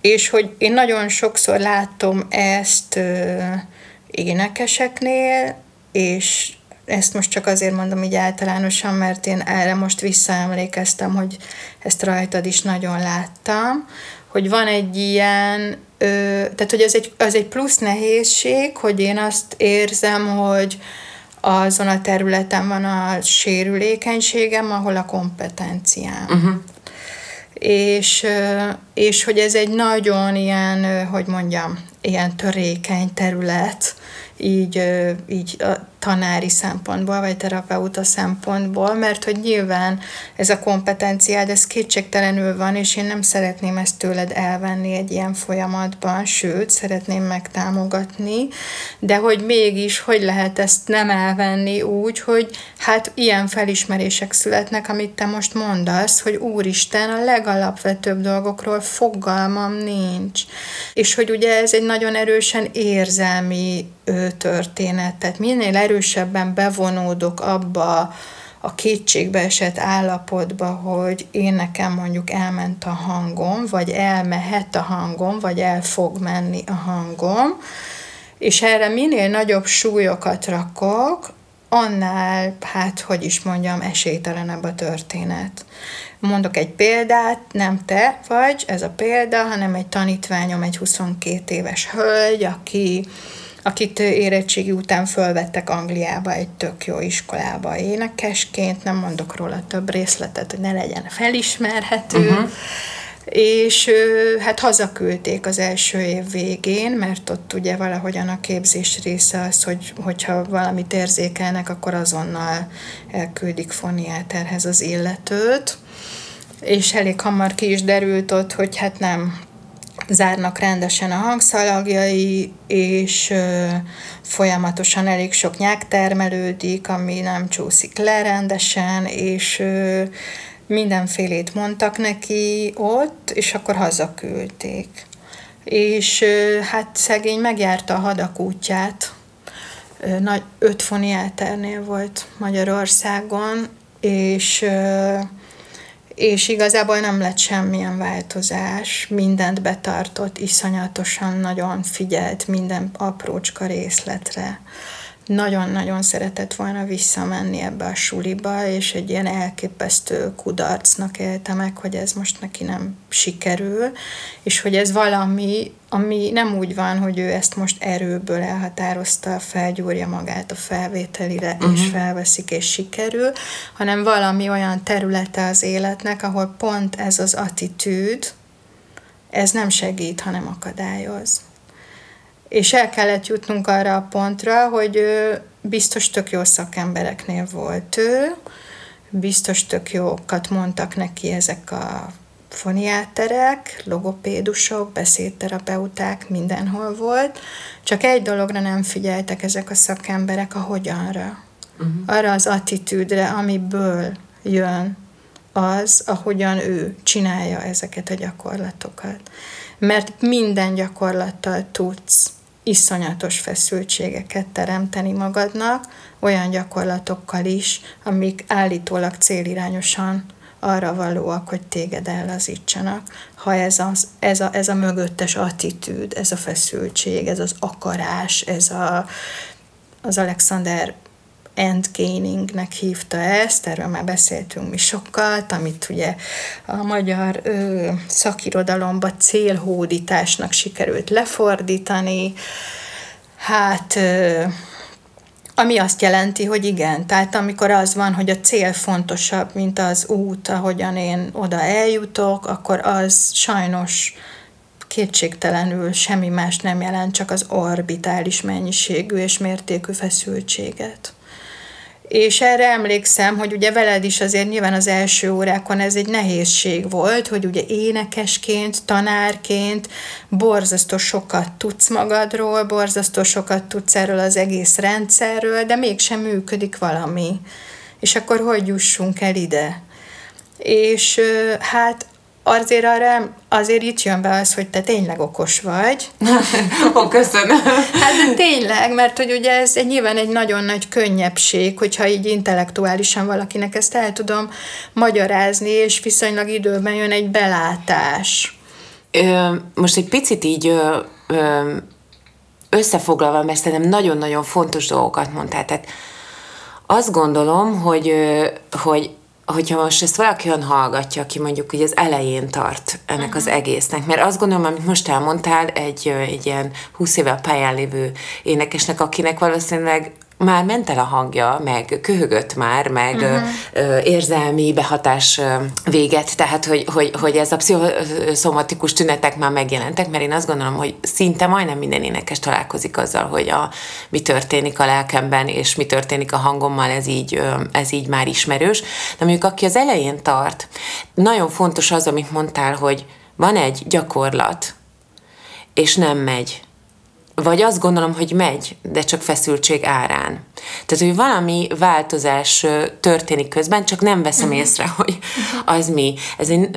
Speaker 3: és hogy én nagyon sokszor látom ezt énekeseknél, és ezt most csak azért mondom így általánosan, mert én erre most visszaemlékeztem, hogy ezt rajtad is nagyon láttam, hogy van egy ilyen, ö, tehát hogy az egy, az egy plusz nehézség, hogy én azt érzem, hogy azon a területen van a sérülékenységem, ahol a kompetenciám. Uh-huh. És, és hogy ez egy nagyon ilyen, hogy mondjam, ilyen törékeny terület, így, így a tanári szempontból, vagy terapeuta szempontból, mert hogy nyilván ez a kompetenciád, ez kétségtelenül van, és én nem szeretném ezt tőled elvenni egy ilyen folyamatban, sőt, szeretném megtámogatni, de hogy mégis, hogy lehet ezt nem elvenni úgy, hogy hát ilyen felismerések születnek, amit te most mondasz, hogy úristen, a legalapvetőbb dolgokról fogalmam nincs. És hogy ugye ez egy nagyon erősen érzelmi történet, tehát minél erősebben bevonódok abba a kétségbe esett állapotba, hogy én nekem mondjuk elment a hangom, vagy elmehet a hangom, vagy el fog menni a hangom, és erre minél nagyobb súlyokat rakok, annál, hát hogy is mondjam, esélytelenebb a történet. Mondok egy példát, nem te vagy ez a példa, hanem egy tanítványom, egy 22 éves hölgy, aki akit érettségi után fölvettek Angliába egy tök jó iskolába énekesként, nem mondok róla több részletet, hogy ne legyen felismerhető, uh-huh. és hát hazaküldték az első év végén, mert ott ugye valahogyan a képzés része az, hogy, hogyha valamit érzékelnek, akkor azonnal elküldik foniáterhez az illetőt, és elég hamar ki is derült ott, hogy hát nem zárnak rendesen a hangszalagjai, és ö, folyamatosan elég sok nyák termelődik, ami nem csúszik le rendesen, és ö, mindenfélét mondtak neki ott, és akkor hazaküldték. És ö, hát szegény megjárta a hadak útját, ö, nagy öt foniáternél volt Magyarországon, és ö, és igazából nem lett semmilyen változás, mindent betartott, iszonyatosan nagyon figyelt minden aprócska részletre nagyon-nagyon szeretett volna visszamenni ebbe a suliba, és egy ilyen elképesztő kudarcnak élte meg, hogy ez most neki nem sikerül, és hogy ez valami, ami nem úgy van, hogy ő ezt most erőből elhatározta, felgyúrja magát a felvételire, uh-huh. és felveszik, és sikerül, hanem valami olyan területe az életnek, ahol pont ez az attitűd, ez nem segít, hanem akadályoz. És el kellett jutnunk arra a pontra, hogy, biztos tök jó szakembereknél volt ő, biztos tök jókat mondtak neki ezek a foniáterek, logopédusok, beszédterapeuták, mindenhol volt, csak egy dologra nem figyeltek ezek a szakemberek, a hogyanra. Uh-huh. Arra az attitűdre, amiből jön az, ahogyan ő csinálja ezeket a gyakorlatokat. Mert minden gyakorlattal tudsz iszonyatos feszültségeket teremteni magadnak, olyan gyakorlatokkal is, amik állítólag célirányosan arra valóak, hogy téged ellazítsanak, ha ez, az, ez, a, ez a mögöttes attitűd, ez a feszültség, ez az akarás, ez a, az Alexander endgainingnek hívta ezt, erről már beszéltünk mi sokat, amit ugye a magyar ö, szakirodalomba célhódításnak sikerült lefordítani. Hát ö, ami azt jelenti, hogy igen, tehát amikor az van, hogy a cél fontosabb, mint az út, ahogyan én oda eljutok, akkor az sajnos kétségtelenül semmi más nem jelent, csak az orbitális mennyiségű és mértékű feszültséget. És erre emlékszem, hogy ugye veled is azért nyilván az első órákon ez egy nehézség volt, hogy ugye énekesként, tanárként borzasztó sokat tudsz magadról, borzasztó sokat tudsz erről az egész rendszerről, de mégsem működik valami. És akkor hogy jussunk el ide? És hát azért arra, azért itt jön be az, hogy te tényleg okos vagy. [laughs]
Speaker 2: Ó, köszönöm.
Speaker 3: Hát de tényleg, mert hogy ugye ez egy, nyilván egy nagyon nagy könnyebbség, hogyha így intellektuálisan valakinek ezt el tudom magyarázni, és viszonylag időben jön egy belátás.
Speaker 2: Ö, most egy picit így ö, ö, összefoglalva, mert szerintem nagyon-nagyon fontos dolgokat mondtál. Tehát azt gondolom, hogy, hogy hogyha most ezt valaki olyan hallgatja, aki mondjuk hogy az elején tart ennek uh-huh. az egésznek, mert azt gondolom, amit most elmondtál, egy, egy ilyen 20 éve pályán lévő énekesnek, akinek valószínűleg már ment el a hangja, meg köhögött már, meg uh-huh. ö, érzelmi behatás véget, tehát hogy, hogy, hogy ez a pszichoszomatikus tünetek már megjelentek, mert én azt gondolom, hogy szinte majdnem minden énekes találkozik azzal, hogy a, mi történik a lelkemben, és mi történik a hangommal, ez így, ez így már ismerős. De mondjuk aki az elején tart, nagyon fontos az, amit mondtál, hogy van egy gyakorlat, és nem megy vagy azt gondolom, hogy megy, de csak feszültség árán. Tehát, hogy valami változás történik közben, csak nem veszem uh-huh. észre, hogy az mi. Ez egy,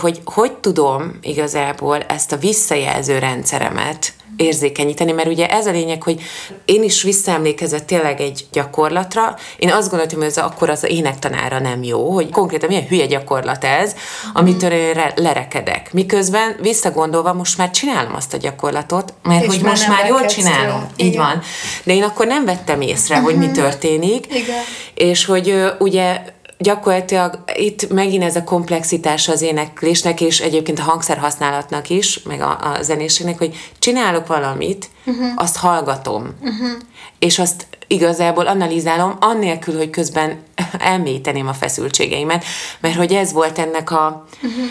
Speaker 2: hogy hogy tudom igazából ezt a visszajelző rendszeremet érzékenyíteni, mert ugye ez a lényeg, hogy én is visszaemlékezett tényleg egy gyakorlatra, én azt gondoltam, hogy ez akkor az énektanára nem jó, hogy konkrétan milyen hülye gyakorlat ez, amitől én lerekedek. Miközben visszagondolva most már csinálom azt a gyakorlatot, mert És hogy már most már jól csinálom. Így van. De én akkor nem vettem észre, uh-huh. hogy mi mhm. történik, Igen. és hogy ugye gyakorlatilag itt megint ez a komplexitása az éneklésnek, és egyébként a hangszerhasználatnak is, meg a, a zenéségnek, hogy csinálok valamit, uh-huh. azt hallgatom, uh-huh. és azt igazából analizálom, annélkül, hogy közben [laughs] elmélyíteném a feszültségeimet, mert hogy ez volt ennek a... Uh-huh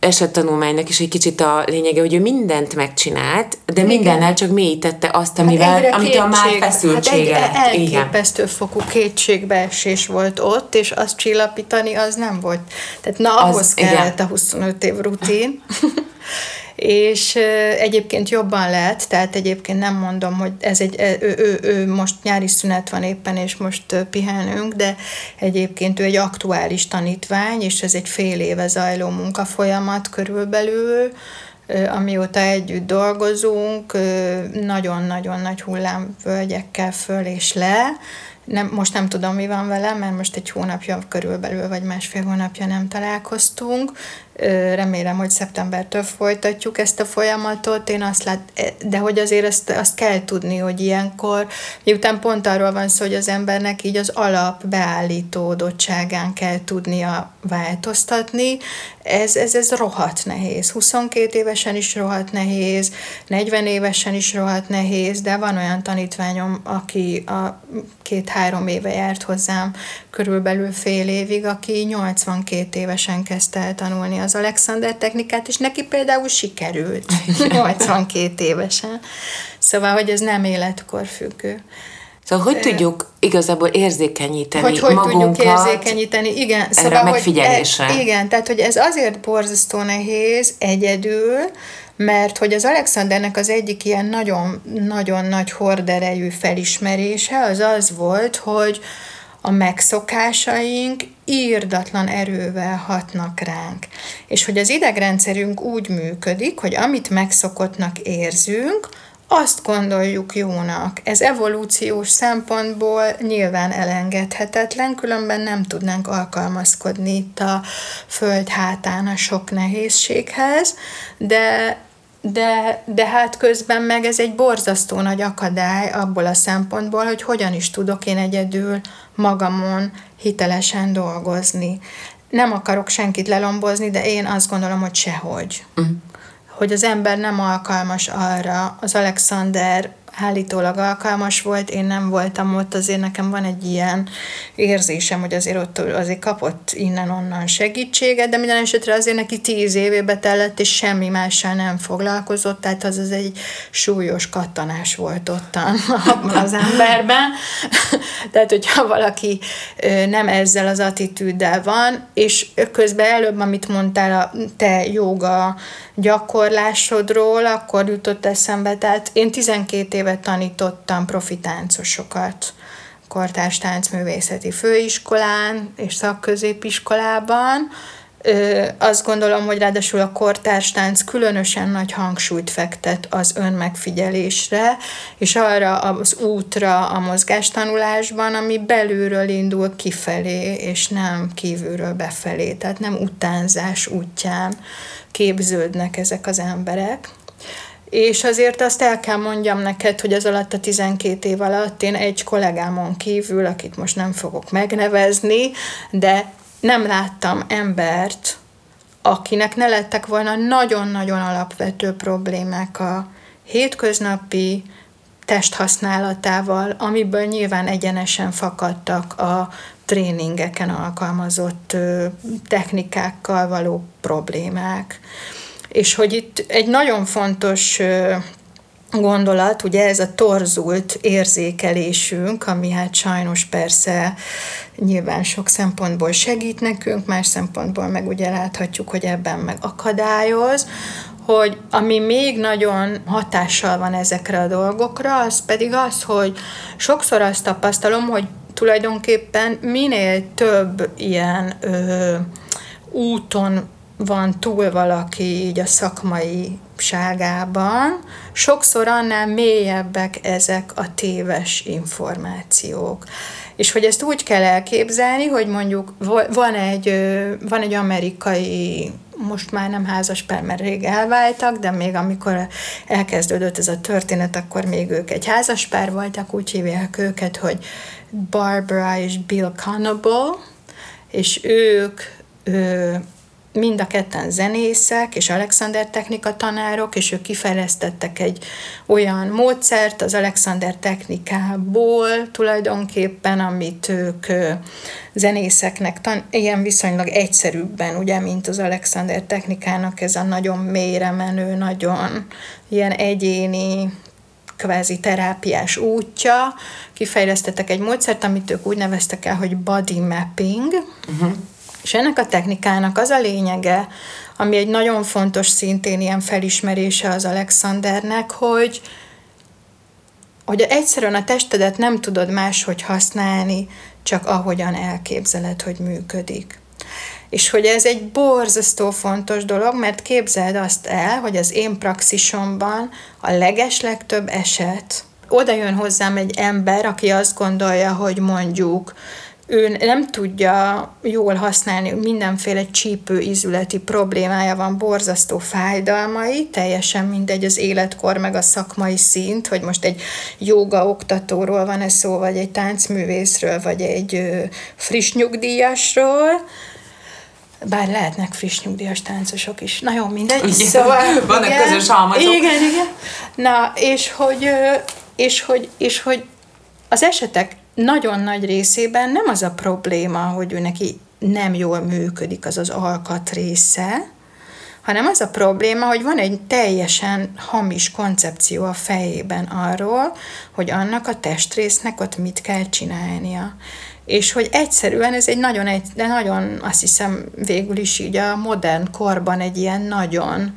Speaker 2: esettanulmánynak is egy kicsit a lényege, hogy ő mindent megcsinált, de Igen. mindennel csak mélyítette azt, hát amivel, hát amit a már feszültsége hát
Speaker 3: egy elképesztő Igen. fokú kétségbeesés volt ott, és azt csillapítani az nem volt. Tehát na, ahhoz az, kellett igen. a 25 év rutin. [laughs] és egyébként jobban lehet, tehát egyébként nem mondom, hogy ez egy, ő, ő, ő most nyári szünet van éppen, és most pihenünk, de egyébként ő egy aktuális tanítvány, és ez egy fél éve zajló munkafolyamat körülbelül, amióta együtt dolgozunk, nagyon-nagyon nagy hullámvölgyekkel föl és le, nem, most nem tudom, mi van velem, mert most egy hónapja körülbelül, vagy másfél hónapja nem találkoztunk. Remélem, hogy szeptembertől folytatjuk ezt a folyamatot. Én azt lát, de hogy azért azt, azt kell tudni, hogy ilyenkor, miután pont arról van szó, hogy az embernek így az alap beállítódottságán kell tudnia változtatni, ez, ez, ez rohadt nehéz. 22 évesen is rohadt nehéz, 40 évesen is rohadt nehéz, de van olyan tanítványom, aki a két-három éve járt hozzám körülbelül fél évig, aki 82 évesen kezdte el tanulni az Alexander technikát, és neki például sikerült 82 évesen. Szóval, hogy ez nem életkor függő.
Speaker 2: Szóval hogy tudjuk igazából érzékenyíteni
Speaker 3: hogy hogy
Speaker 2: magunkat
Speaker 3: tudjuk érzékenyíteni, igen.
Speaker 2: erre a
Speaker 3: hogy
Speaker 2: megfigyelésre?
Speaker 3: E, igen, tehát hogy ez azért borzasztó nehéz egyedül, mert hogy az Alexandernek az egyik ilyen nagyon-nagyon nagy horderejű felismerése az az volt, hogy a megszokásaink írdatlan erővel hatnak ránk. És hogy az idegrendszerünk úgy működik, hogy amit megszokottnak érzünk, azt gondoljuk jónak. Ez evolúciós szempontból nyilván elengedhetetlen, különben nem tudnánk alkalmazkodni itt a föld hátán a sok nehézséghez, de de, de hát közben meg ez egy borzasztó nagy akadály abból a szempontból, hogy hogyan is tudok én egyedül magamon hitelesen dolgozni. Nem akarok senkit lelombozni, de én azt gondolom, hogy sehogy. Uh-huh hogy az ember nem alkalmas arra. Az Alexander állítólag alkalmas volt, én nem voltam ott, azért nekem van egy ilyen érzésem, hogy azért ott azért kapott innen-onnan segítséget, de minden esetre azért neki tíz évébe tellett, és semmi mással nem foglalkozott, tehát az az egy súlyos kattanás volt ott [laughs] az emberben. [laughs] tehát, hogyha valaki nem ezzel az attitűddel van, és közben előbb, amit mondtál a te joga gyakorlásodról, akkor jutott eszembe, tehát én 12 évet tanítottam profitáncosokat kortárs táncművészeti főiskolán és szakközépiskolában. Ö, azt gondolom, hogy ráadásul a kortárs tánc különösen nagy hangsúlyt fektet az önmegfigyelésre, és arra az útra a mozgástanulásban, ami belülről indul kifelé, és nem kívülről befelé, tehát nem utánzás útján képződnek ezek az emberek. És azért azt el kell mondjam neked, hogy az alatt a 12 év alatt én egy kollégámon kívül, akit most nem fogok megnevezni, de nem láttam embert, akinek ne lettek volna nagyon-nagyon alapvető problémák a hétköznapi testhasználatával, amiből nyilván egyenesen fakadtak a tréningeken alkalmazott technikákkal való problémák. És hogy itt egy nagyon fontos gondolat, ugye ez a torzult érzékelésünk, ami hát sajnos persze nyilván sok szempontból segít nekünk, más szempontból meg ugye láthatjuk, hogy ebben meg akadályoz, hogy ami még nagyon hatással van ezekre a dolgokra, az pedig az, hogy sokszor azt tapasztalom, hogy tulajdonképpen minél több ilyen ö, úton van túl valaki így a szakmai ságában, sokszor annál mélyebbek ezek a téves információk. És hogy ezt úgy kell elképzelni, hogy mondjuk van egy, van egy amerikai most már nem házaspár, mert rég elváltak, de még amikor elkezdődött ez a történet, akkor még ők egy házaspár voltak, úgy hívják őket, hogy Barbara és Bill Cannibal, és ők mind a ketten zenészek és Alexander technika tanárok, és ők kifejlesztettek egy olyan módszert az Alexander technikából tulajdonképpen, amit ők zenészeknek tan- ilyen viszonylag egyszerűbben, ugye, mint az Alexander technikának ez a nagyon mélyre menő, nagyon ilyen egyéni kvázi terápiás útja, kifejlesztettek egy módszert, amit ők úgy neveztek el, hogy body mapping, uh-huh és ennek a technikának az a lényege, ami egy nagyon fontos szintén ilyen felismerése az Alexandernek, hogy, hogy egyszerűen a testedet nem tudod máshogy használni, csak ahogyan elképzeled, hogy működik. És hogy ez egy borzasztó fontos dolog, mert képzeld azt el, hogy az én praxisomban a legeslegtöbb eset, oda jön hozzám egy ember, aki azt gondolja, hogy mondjuk ő nem tudja jól használni, mindenféle csípő ízületi problémája van, borzasztó fájdalmai, teljesen mindegy az életkor, meg a szakmai szint, hogy most egy joga oktatóról van ez szó, vagy egy táncművészről, vagy egy friss nyugdíjasról, bár lehetnek friss nyugdíjas táncosok is. Nagyon mindegy. Igen. Szóval,
Speaker 2: Vannak igen, közös halmazok.
Speaker 3: Igen, igen. Na, és hogy, és hogy, és hogy az esetek nagyon nagy részében nem az a probléma, hogy ő neki nem jól működik az az alkatrésze, hanem az a probléma, hogy van egy teljesen hamis koncepció a fejében arról, hogy annak a testrésznek ott mit kell csinálnia. És hogy egyszerűen ez egy nagyon, egy, de nagyon azt hiszem végül is így a modern korban egy ilyen nagyon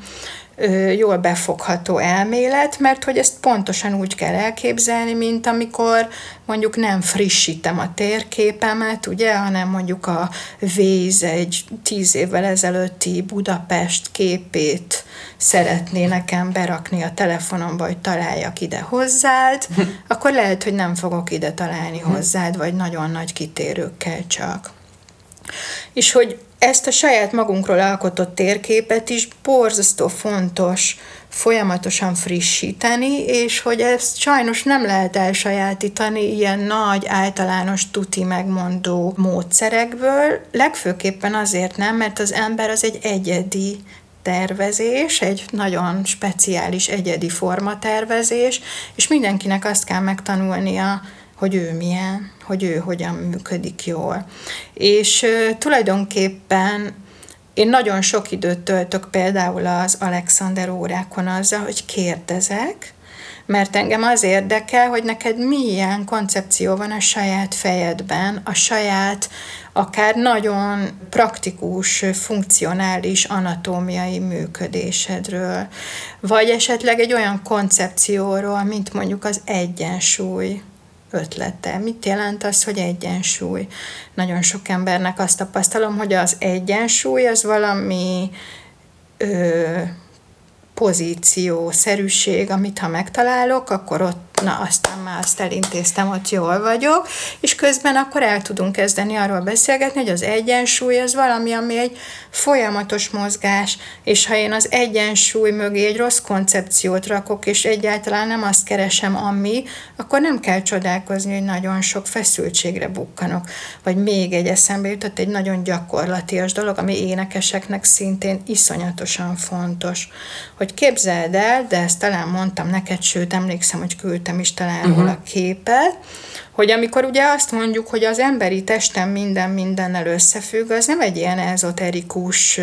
Speaker 3: jól befogható elmélet, mert hogy ezt pontosan úgy kell elképzelni, mint amikor mondjuk nem frissítem a térképemet, ugye, hanem mondjuk a víz egy tíz évvel ezelőtti Budapest képét szeretné nekem berakni a telefonomba, hogy találjak ide hozzád, [laughs] akkor lehet, hogy nem fogok ide találni hozzád, vagy nagyon nagy kitérőkkel csak. És hogy ezt a saját magunkról alkotott térképet is borzasztó fontos folyamatosan frissíteni, és hogy ezt sajnos nem lehet elsajátítani ilyen nagy, általános tuti megmondó módszerekből, legfőképpen azért nem, mert az ember az egy egyedi tervezés, egy nagyon speciális egyedi formatervezés, és mindenkinek azt kell megtanulnia, hogy ő milyen, hogy ő hogyan működik jól. És tulajdonképpen én nagyon sok időt töltök például az Alexander órákon azzal, hogy kérdezek, mert engem az érdekel, hogy neked milyen koncepció van a saját fejedben, a saját, akár nagyon praktikus, funkcionális anatómiai működésedről, vagy esetleg egy olyan koncepcióról, mint mondjuk az egyensúly ötlete. Mit jelent az, hogy egyensúly? Nagyon sok embernek azt tapasztalom, hogy az egyensúly az valami ö, pozíció, szerűség, amit ha megtalálok, akkor ott na aztán már azt elintéztem, hogy jól vagyok, és közben akkor el tudunk kezdeni arról beszélgetni, hogy az egyensúly az valami, ami egy folyamatos mozgás, és ha én az egyensúly mögé egy rossz koncepciót rakok, és egyáltalán nem azt keresem, ami, akkor nem kell csodálkozni, hogy nagyon sok feszültségre bukkanok. Vagy még egy eszembe jutott egy nagyon gyakorlatias dolog, ami énekeseknek szintén iszonyatosan fontos. Hogy képzeld el, de ezt talán mondtam neked, sőt, emlékszem, hogy küldtem küldtem is talán uh-huh. a képet, hogy amikor ugye azt mondjuk, hogy az emberi testem minden mindennel összefügg, az nem egy ilyen ezoterikus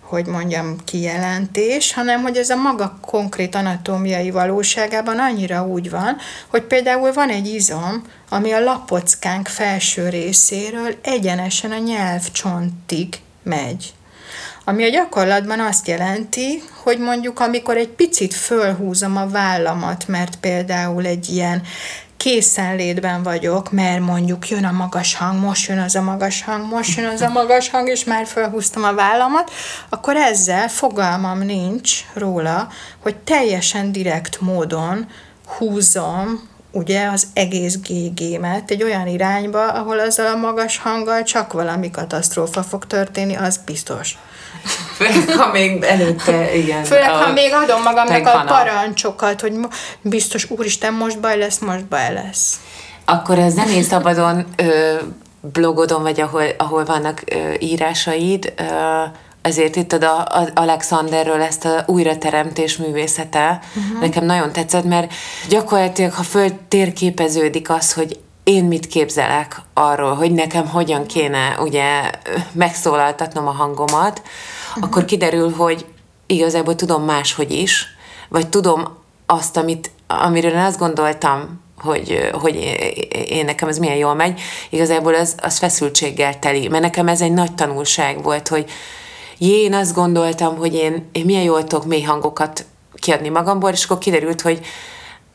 Speaker 3: hogy mondjam, kijelentés, hanem hogy ez a maga konkrét anatómiai valóságában annyira úgy van, hogy például van egy izom, ami a lapockánk felső részéről egyenesen a nyelvcsontig megy. Ami a gyakorlatban azt jelenti, hogy mondjuk amikor egy picit fölhúzom a vállamat, mert például egy ilyen készenlétben vagyok, mert mondjuk jön a magas hang, most jön az a magas hang, most jön az a magas hang, és már felhúztam a vállamat, akkor ezzel fogalmam nincs róla, hogy teljesen direkt módon húzom ugye az egész GG-met egy olyan irányba, ahol azzal a magas hanggal csak valami katasztrófa fog történni, az biztos.
Speaker 2: Főleg, ha még előtte, igen.
Speaker 3: Főleg, ha még adom magamnak a parancsokat, hogy biztos, úristen, most baj lesz, most baj lesz.
Speaker 2: Akkor a zenén szabadon ö, blogodon, vagy ahol, ahol vannak ö, írásaid, ö, ezért itt a, a Alexanderről ezt a újrateremtés művészete uh-huh. nekem nagyon tetszett, mert gyakorlatilag, ha föl térképeződik az, hogy én mit képzelek arról, hogy nekem hogyan kéne ugye megszólaltatnom a hangomat, uh-huh. akkor kiderül, hogy igazából tudom máshogy is, vagy tudom azt, amit, amiről én azt gondoltam, hogy, hogy én nekem ez milyen jól megy, igazából az, az feszültséggel teli, mert nekem ez egy nagy tanulság volt, hogy jé, én azt gondoltam, hogy én, én milyen jól tudok mély hangokat kiadni magamból, és akkor kiderült, hogy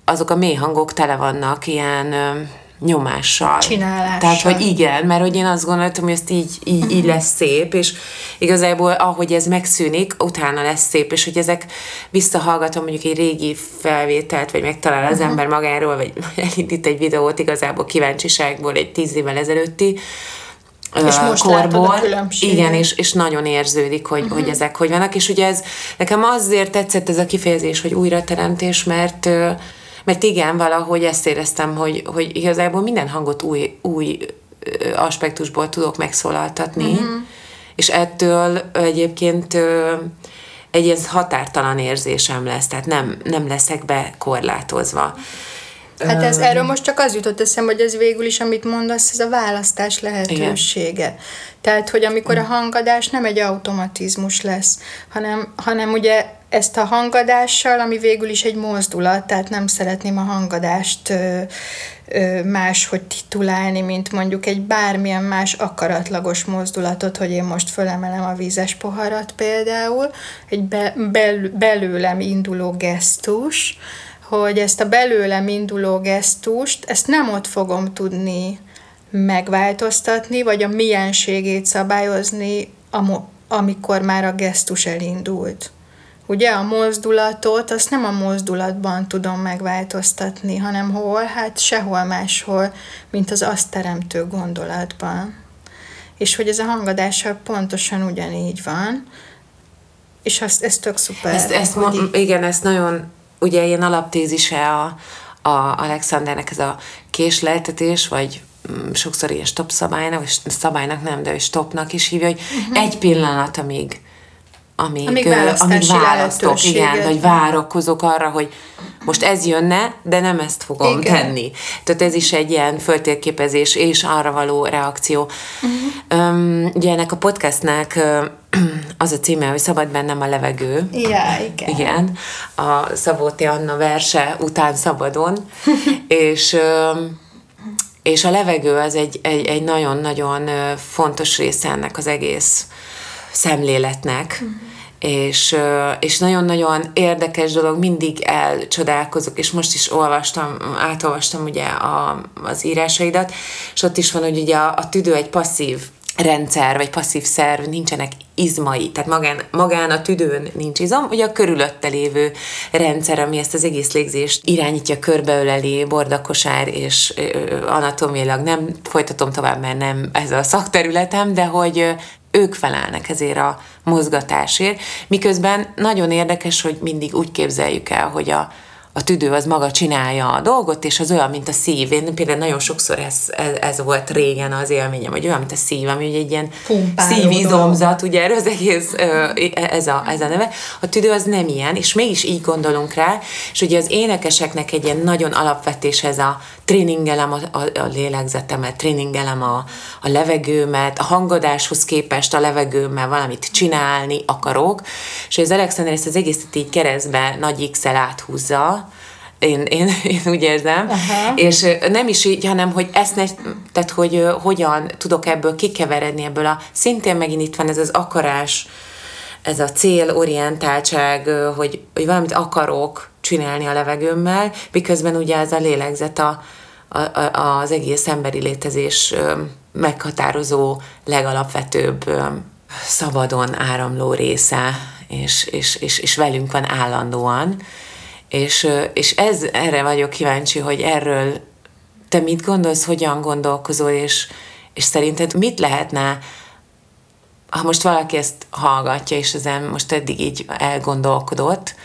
Speaker 2: azok a mély hangok tele vannak ilyen nyomással.
Speaker 3: Csinálással.
Speaker 2: Tehát, hogy igen, mert hogy én azt gondoltam, hogy ezt így, így, uh-huh. így lesz szép, és igazából ahogy ez megszűnik, utána lesz szép, és hogy ezek visszahallgatom mondjuk egy régi felvételt, vagy megtalál az uh-huh. ember magáról, vagy [laughs] elindít egy videót igazából kíváncsiságból egy tíz évvel ezelőtti,
Speaker 3: és most korból.
Speaker 2: Igen, és, és nagyon érződik, hogy, uh-huh. hogy ezek hogy vannak, és ugye ez nekem azért tetszett ez a kifejezés, hogy újrateremtés, mert mert igen, valahogy ezt éreztem, hogy, hogy igazából minden hangot új, új aspektusból tudok megszólaltatni, uh-huh. és ettől egyébként egy ilyen határtalan érzésem lesz, tehát nem, nem leszek bekorlátozva.
Speaker 3: Hát ez, erről most csak az jutott eszembe, hogy ez végül is, amit mondasz, ez a választás lehetősége. Igen. Tehát, hogy amikor a hangadás nem egy automatizmus lesz, hanem, hanem ugye ezt a hangadással, ami végül is egy mozdulat, tehát nem szeretném a hangadást ö, ö, máshogy titulálni, mint mondjuk egy bármilyen más akaratlagos mozdulatot, hogy én most fölemelem a vízes poharat például, egy be, bel, belőlem induló gesztus, hogy ezt a belőlem induló gesztust, ezt nem ott fogom tudni megváltoztatni, vagy a mienségét szabályozni, amikor már a gesztus elindult. Ugye a mozdulatot, azt nem a mozdulatban tudom megváltoztatni, hanem hol? Hát sehol máshol, mint az azt teremtő gondolatban. És hogy ez a hangadással pontosan ugyanígy van, és azt, ez tök szuper.
Speaker 2: Ezt, ezt ma, igen, ezt nagyon, ugye ilyen alaptézise a, a Alexandernek ez a késleltetés, vagy mm, sokszor ilyen stop szabálynak, vagy szabálynak nem, de stopnak is hívja, hogy uh-huh. egy pillanat, amíg amíg, amíg, amíg választok, igen, vagy várakozok arra, hogy most ez jönne, de nem ezt fogom igen. tenni. Tehát ez is egy ilyen föltérképezés és arra való reakció. Uh-huh. Um, ugye ennek a podcastnek az a címe, hogy Szabad bennem a levegő.
Speaker 3: Ja, igen.
Speaker 2: Igen. A Szabóti Anna verse után szabadon. [laughs] és és a levegő az egy, egy, egy nagyon-nagyon fontos része ennek az egész szemléletnek. Uh-huh és, és nagyon-nagyon érdekes dolog, mindig elcsodálkozok, és most is olvastam, átolvastam ugye a, az írásaidat, és ott is van, hogy ugye a, a tüdő egy passzív rendszer, vagy passzív szerv, nincsenek izmai, tehát magán, magán a tüdőn nincs izom, ugye a körülötte lévő rendszer, ami ezt az egész légzést irányítja, körbeöleli, bordakosár, és anatómiailag nem folytatom tovább, mert nem ez a szakterületem, de hogy ők felelnek ezért a mozgatásért, miközben nagyon érdekes, hogy mindig úgy képzeljük el, hogy a, a tüdő az maga csinálja a dolgot, és az olyan, mint a szív. Én például nagyon sokszor ez, ez, ez volt régen az élményem, hogy olyan, mint a szív, ami ugye egy ilyen szívizomzat, ugye erről az egész, ez a, ez a neve. A tüdő az nem ilyen, és mégis így gondolunk rá, és ugye az énekeseknek egy ilyen nagyon alapvetés ez a tréningelem a, a, a lélegzetemet, tréningelem a, a levegőmet, a hangadáshoz képest a levegőmmel valamit csinálni akarok, és az Alexander ezt az egészet így keresztbe nagy x áthúzza, én, én, [laughs] én úgy érzem, Aha. és nem is így, hanem hogy ezt ne, tehát hogy hogyan tudok ebből kikeveredni, ebből a, szintén megint itt van ez az akarás, ez a célorientáltság, hogy, hogy valamit akarok csinálni a levegőmmel, miközben ugye ez a lélegzet a, az egész emberi létezés meghatározó, legalapvetőbb szabadon áramló része, és, és, és, és velünk van állandóan. És, és ez, erre vagyok kíváncsi, hogy erről te mit gondolsz, hogyan gondolkozol, és, és szerinted mit lehetne, ha most valaki ezt hallgatja, és ezen most eddig így elgondolkodott,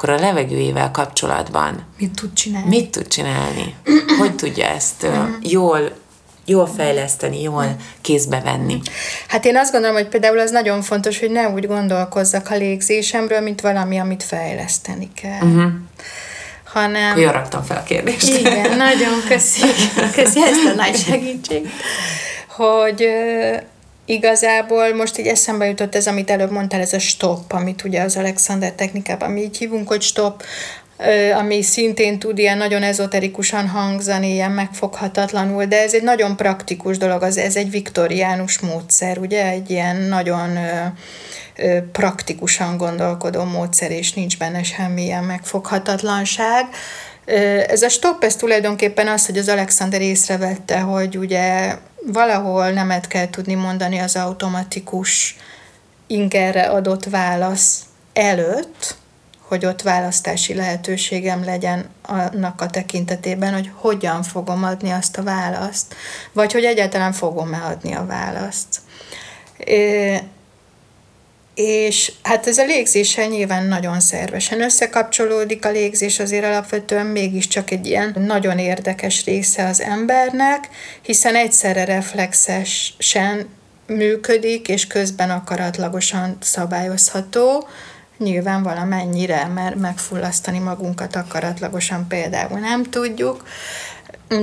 Speaker 2: akkor a levegőjével kapcsolatban
Speaker 3: mit tud csinálni?
Speaker 2: Mit tud csinálni? Hogy tudja ezt jól jól fejleszteni, jól kézbe venni.
Speaker 3: Hát én azt gondolom, hogy például az nagyon fontos, hogy ne úgy gondolkozzak a légzésemről, mint valami, amit fejleszteni kell. Uh-huh. Hanem...
Speaker 2: Akkor raktam fel a kérdést.
Speaker 3: Igen, nagyon köszi, [laughs] köszi ezt a nagy segítség. Hogy igazából most így eszembe jutott ez, amit előbb mondtál, ez a stop, amit ugye az Alexander technikában mi így hívunk, hogy stop, ami szintén tud ilyen nagyon ezoterikusan hangzani, ilyen megfoghatatlanul, de ez egy nagyon praktikus dolog, az, ez egy viktoriánus módszer, ugye, egy ilyen nagyon praktikusan gondolkodó módszer, és nincs benne semmilyen megfoghatatlanság. Ez a stop, ez tulajdonképpen az, hogy az Alexander észrevette, hogy ugye valahol nemet kell tudni mondani az automatikus ingerre adott válasz előtt, hogy ott választási lehetőségem legyen annak a tekintetében, hogy hogyan fogom adni azt a választ, vagy hogy egyáltalán fogom-e adni a választ. És hát ez a légzéssel nyilván nagyon szervesen összekapcsolódik a légzés, azért alapvetően mégiscsak egy ilyen nagyon érdekes része az embernek, hiszen egyszerre reflexesen működik, és közben akaratlagosan szabályozható, nyilván valamennyire, mert megfullasztani magunkat akaratlagosan például nem tudjuk,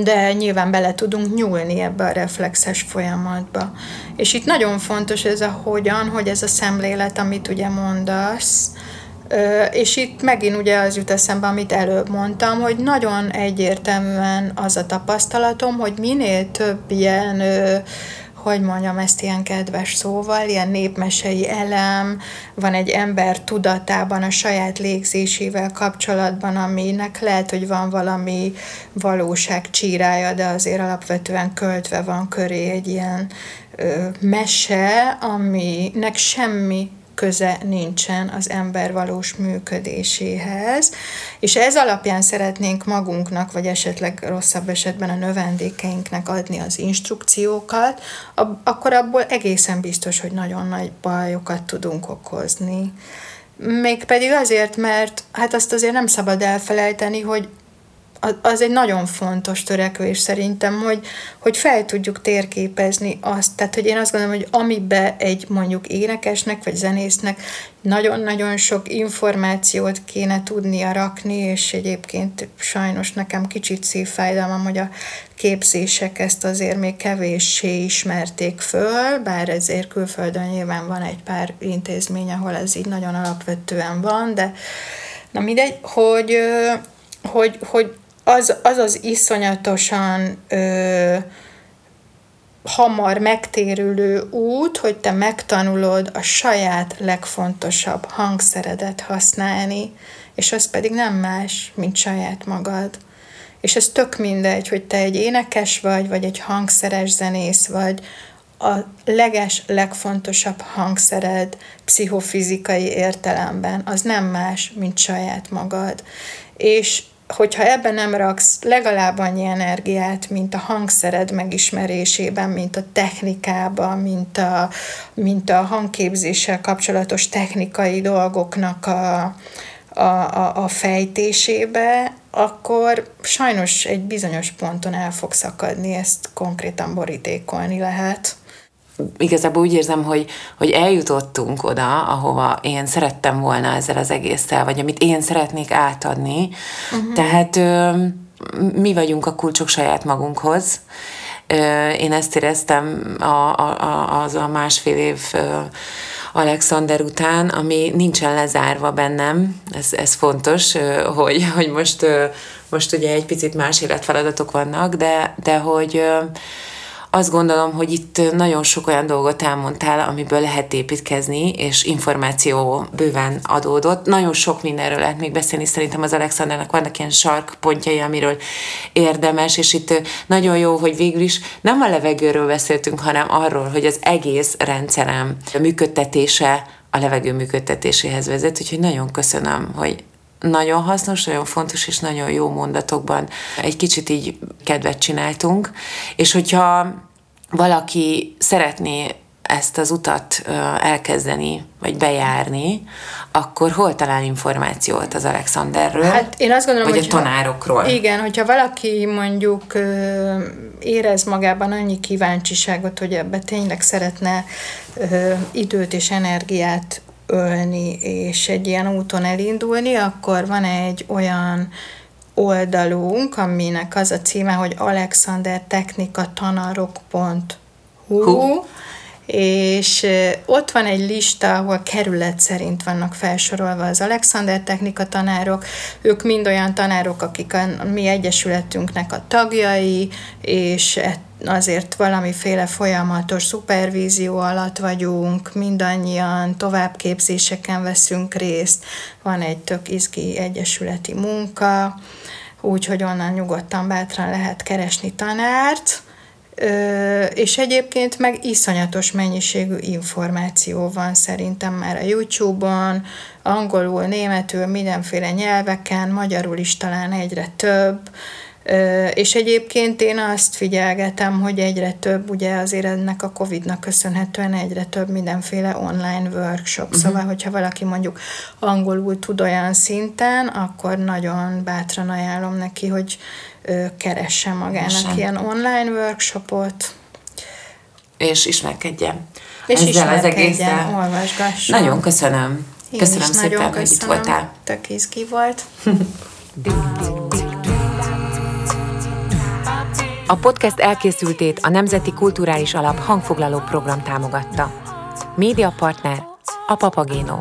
Speaker 3: de nyilván bele tudunk nyúlni ebbe a reflexes folyamatba. És itt nagyon fontos ez a hogyan, hogy ez a szemlélet, amit ugye mondasz, és itt megint ugye az jut eszembe, amit előbb mondtam, hogy nagyon egyértelműen az a tapasztalatom, hogy minél több ilyen hogy mondjam ezt ilyen kedves szóval, ilyen népmesei elem, van egy ember tudatában a saját légzésével kapcsolatban, aminek lehet, hogy van valami valóság csírája, de azért alapvetően költve van köré egy ilyen ö, mese, aminek semmi köze nincsen az ember valós működéséhez, és ez alapján szeretnénk magunknak, vagy esetleg rosszabb esetben a növendékeinknek adni az instrukciókat, akkor abból egészen biztos, hogy nagyon nagy bajokat tudunk okozni. Mégpedig azért, mert hát azt azért nem szabad elfelejteni, hogy az egy nagyon fontos törekvés szerintem, hogy, hogy fel tudjuk térképezni azt, tehát hogy én azt gondolom, hogy amibe egy mondjuk énekesnek vagy zenésznek nagyon-nagyon sok információt kéne tudnia rakni, és egyébként sajnos nekem kicsit szívfájdalmam, hogy a képzések ezt azért még kevéssé ismerték föl, bár ezért külföldön nyilván van egy pár intézmény, ahol ez így nagyon alapvetően van, de na mindegy, hogy, hogy, hogy az az, az iszonyatosan ö, hamar megtérülő út, hogy te megtanulod a saját legfontosabb hangszeredet használni, és az pedig nem más, mint saját magad. És ez tök mindegy, hogy te egy énekes vagy, vagy egy hangszeres zenész vagy, a leges, legfontosabb hangszered pszichofizikai értelemben az nem más, mint saját magad. És hogyha ebben nem raksz legalább annyi energiát, mint a hangszered megismerésében, mint a technikában, mint a, mint a hangképzéssel kapcsolatos technikai dolgoknak a, a, a, a fejtésébe, akkor sajnos egy bizonyos ponton el fog szakadni, ezt konkrétan borítékolni lehet
Speaker 2: igazából úgy érzem, hogy, hogy eljutottunk oda, ahova én szerettem volna ezzel az egésszel, vagy amit én szeretnék átadni. Uh-huh. Tehát mi vagyunk a kulcsok saját magunkhoz. Én ezt éreztem a, a, az a másfél év Alexander után, ami nincsen lezárva bennem, ez, ez fontos, hogy, hogy most, most ugye egy picit más életfeladatok vannak, de, de hogy azt gondolom, hogy itt nagyon sok olyan dolgot elmondtál, amiből lehet építkezni, és információ bőven adódott. Nagyon sok mindenről lehet még beszélni, szerintem az Alexandernek vannak ilyen sarkpontjai, amiről érdemes, és itt nagyon jó, hogy végül is nem a levegőről beszéltünk, hanem arról, hogy az egész rendszerem működtetése a levegő működtetéséhez vezet, úgyhogy nagyon köszönöm, hogy nagyon hasznos, nagyon fontos és nagyon jó mondatokban egy kicsit így kedvet csináltunk, és hogyha valaki szeretné ezt az utat elkezdeni, vagy bejárni, akkor hol talál információt az Alexanderről?
Speaker 3: Hát én azt gondolom,
Speaker 2: vagy a tanárokról?
Speaker 3: Igen, hogyha valaki mondjuk érez magában annyi kíváncsiságot, hogy ebbe tényleg szeretne időt és energiát ölni, és egy ilyen úton elindulni, akkor van egy olyan oldalunk, aminek az a címe, hogy Alexander Technika Tanarok.hu, és ott van egy lista, ahol kerület szerint vannak felsorolva az Alexander technika tanárok. Ők mind olyan tanárok, akik a mi egyesületünknek a tagjai, és azért valamiféle folyamatos szupervízió alatt vagyunk, mindannyian továbbképzéseken veszünk részt, van egy tök izgi egyesületi munka, úgyhogy onnan nyugodtan bátran lehet keresni tanárt, és egyébként meg iszonyatos mennyiségű információ van szerintem már a YouTube-on, angolul, németül, mindenféle nyelveken, magyarul is talán egyre több, és egyébként én azt figyelgetem, hogy egyre több, ugye azért ennek a Covid-nak köszönhetően egyre több mindenféle online workshop. Uh-huh. Szóval, hogyha valaki mondjuk angolul tud olyan szinten, akkor nagyon bátran ajánlom neki, hogy keressen magának Sem. ilyen online workshopot.
Speaker 2: És ismerkedjen.
Speaker 3: És Ezzel ismerkedjen, az olvasgasson.
Speaker 2: Nagyon köszönöm
Speaker 3: Én
Speaker 2: Köszönöm szépen,
Speaker 3: nagyon
Speaker 2: hogy itt
Speaker 3: köszönöm.
Speaker 2: voltál.
Speaker 3: Tök izgi volt. [laughs]
Speaker 2: A podcast elkészültét a Nemzeti Kulturális Alap hangfoglaló program támogatta. Média partner a Papagéno.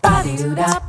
Speaker 1: Ba-dee-doo-da,